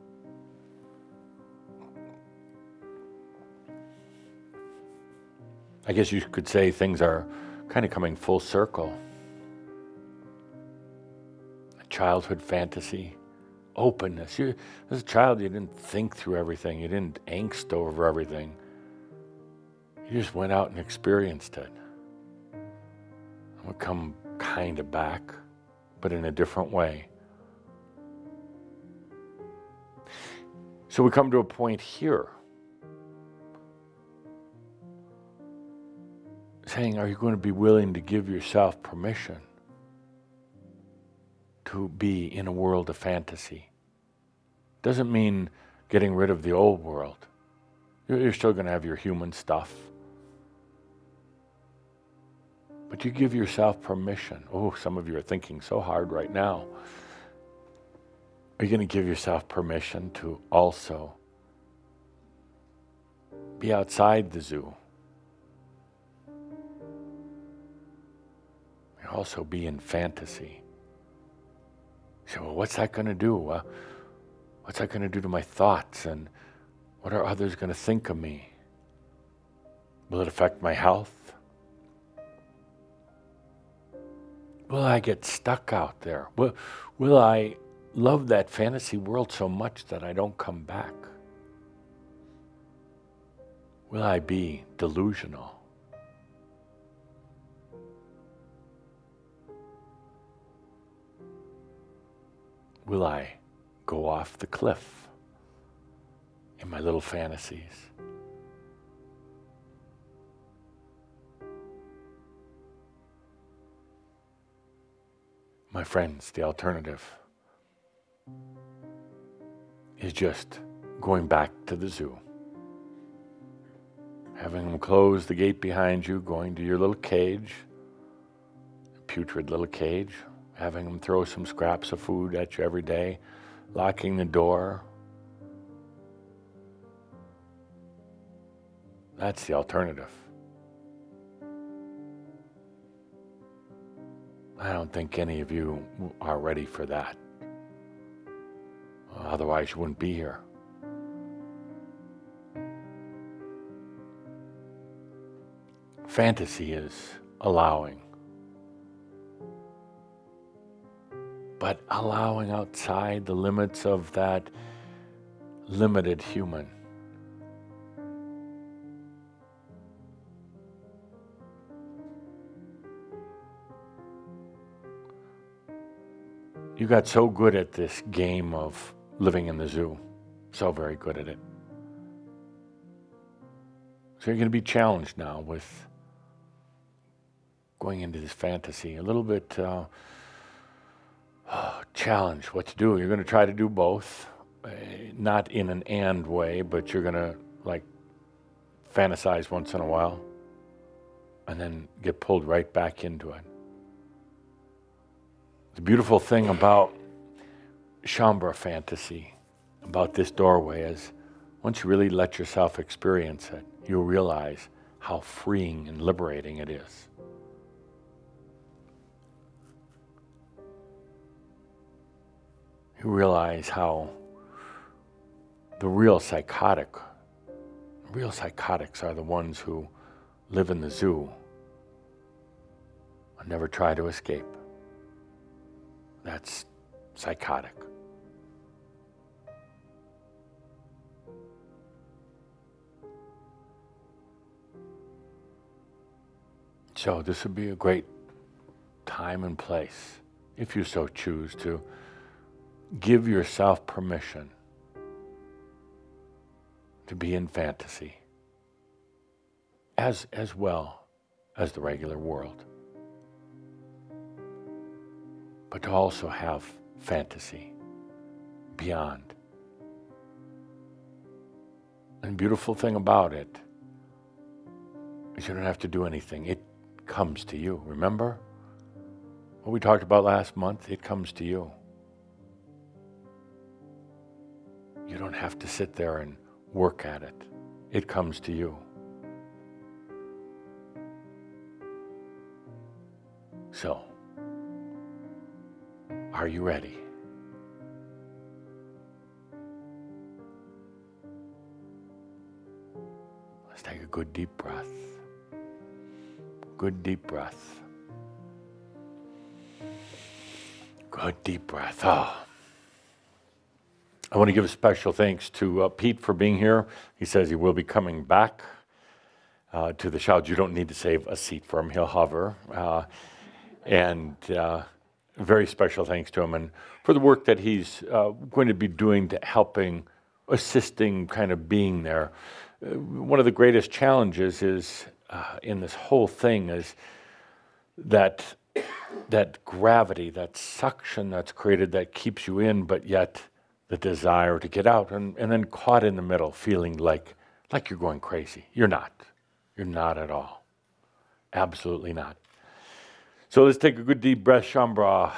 I guess you could say things are kind of coming full circle. A childhood fantasy, openness. You, as a child, you didn't think through everything, you didn't angst over everything. You just went out and experienced it. I'm going to come kind of back, but in a different way. So we come to a point here saying, Are you going to be willing to give yourself permission to be in a world of fantasy? Doesn't mean getting rid of the old world. You're still going to have your human stuff. But you give yourself permission. Oh, some of you are thinking so hard right now. Are you going to give yourself permission to also be outside the zoo? And also be in fantasy. So, well, what's that going to do? Uh, what's that going to do to my thoughts? And what are others going to think of me? Will it affect my health? Will I get stuck out there? Will, will I love that fantasy world so much that I don't come back? Will I be delusional? Will I go off the cliff in my little fantasies? My friends, the alternative is just going back to the zoo. Having them close the gate behind you, going to your little cage, putrid little cage, having them throw some scraps of food at you every day, locking the door. That's the alternative. I don't think any of you are ready for that. Otherwise, you wouldn't be here. Fantasy is allowing, but allowing outside the limits of that limited human. You got so good at this game of living in the zoo, so very good at it. So you're going to be challenged now with going into this fantasy, a little bit uh, what to do. You're going to try to do both, uh, not in an and way, but you're going to like fantasize once in a while and then get pulled right back into it. The beautiful thing about Shaumbra fantasy, about this doorway, is once you really let yourself experience it, you'll realize how freeing and liberating it is. You realize how the real psychotic, real psychotics are the ones who live in the zoo and never try to escape. That's psychotic. So, this would be a great time and place, if you so choose, to give yourself permission to be in fantasy as, as well as the regular world but to also have fantasy beyond. And the beautiful thing about it is you don't have to do anything. It comes to you. Remember what we talked about last month? It comes to you. You don't have to sit there and work at it, it comes to you. So, are you ready? Let's take a good deep breath. Good deep breath. Good deep breath. Oh. I want to give a special thanks to uh, Pete for being here. He says he will be coming back uh, to the Shouds. You don't need to save a seat for him, he'll hover. Uh, and uh, very special thanks to him and for the work that he's uh, going to be doing to helping, assisting, kind of being there. Uh, one of the greatest challenges is in this whole thing is that that gravity, that suction that's created that keeps you in, but yet the desire to get out, and, and then caught in the middle, feeling like, like you're going crazy. You're not. You're not at all. Absolutely not. So let's take a good deep breath, Shaumbra.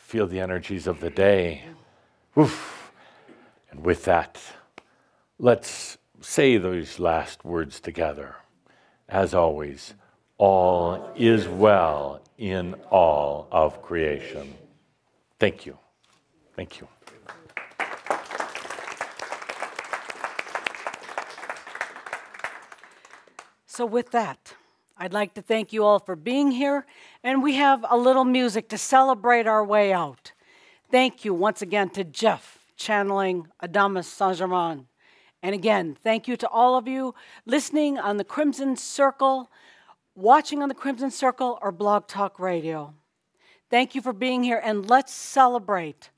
Feel the energies of the day. Oof. And with that, let's say those last words together. As always, all is well in all of creation. Thank you. Thank you. So, with that, I'd like to thank you all for being here, and we have a little music to celebrate our way out. Thank you once again to Jeff channeling Adamus Saint Germain. And again, thank you to all of you listening on the Crimson Circle, watching on the Crimson Circle, or Blog Talk Radio. Thank you for being here, and let's celebrate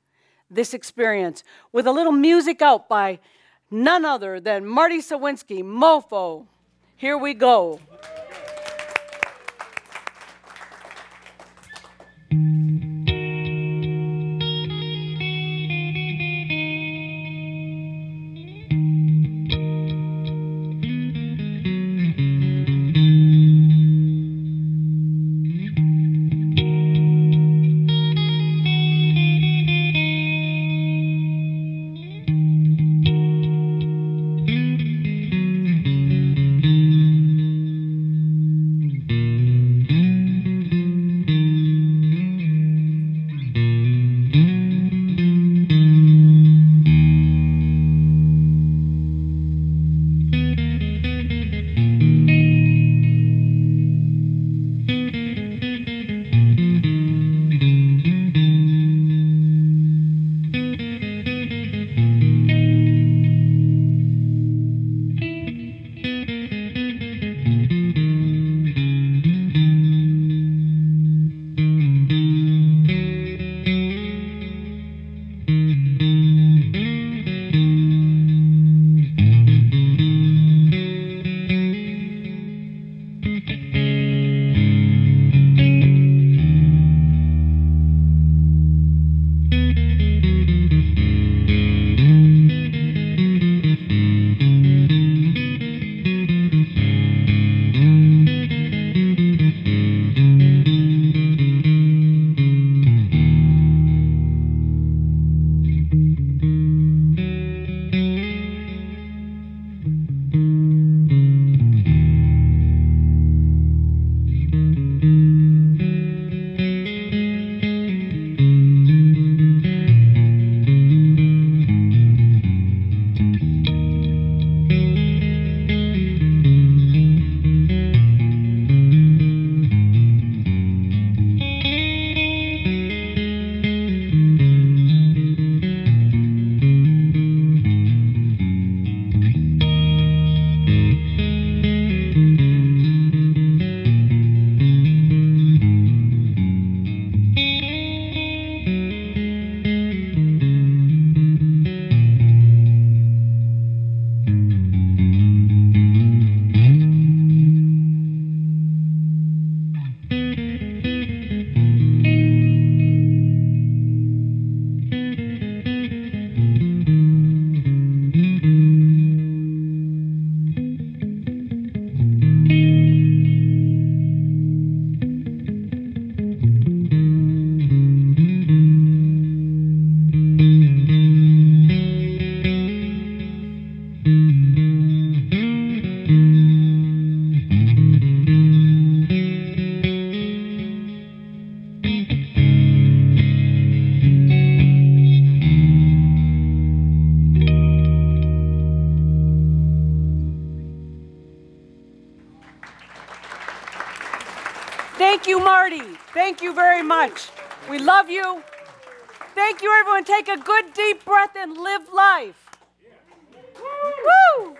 this experience with a little music out by none other than Marty Sawinski, Mofo. Here we go. Thank Thank you very much. We love you. Thank you, everyone. Take a good deep breath and live life. Yeah. Woo!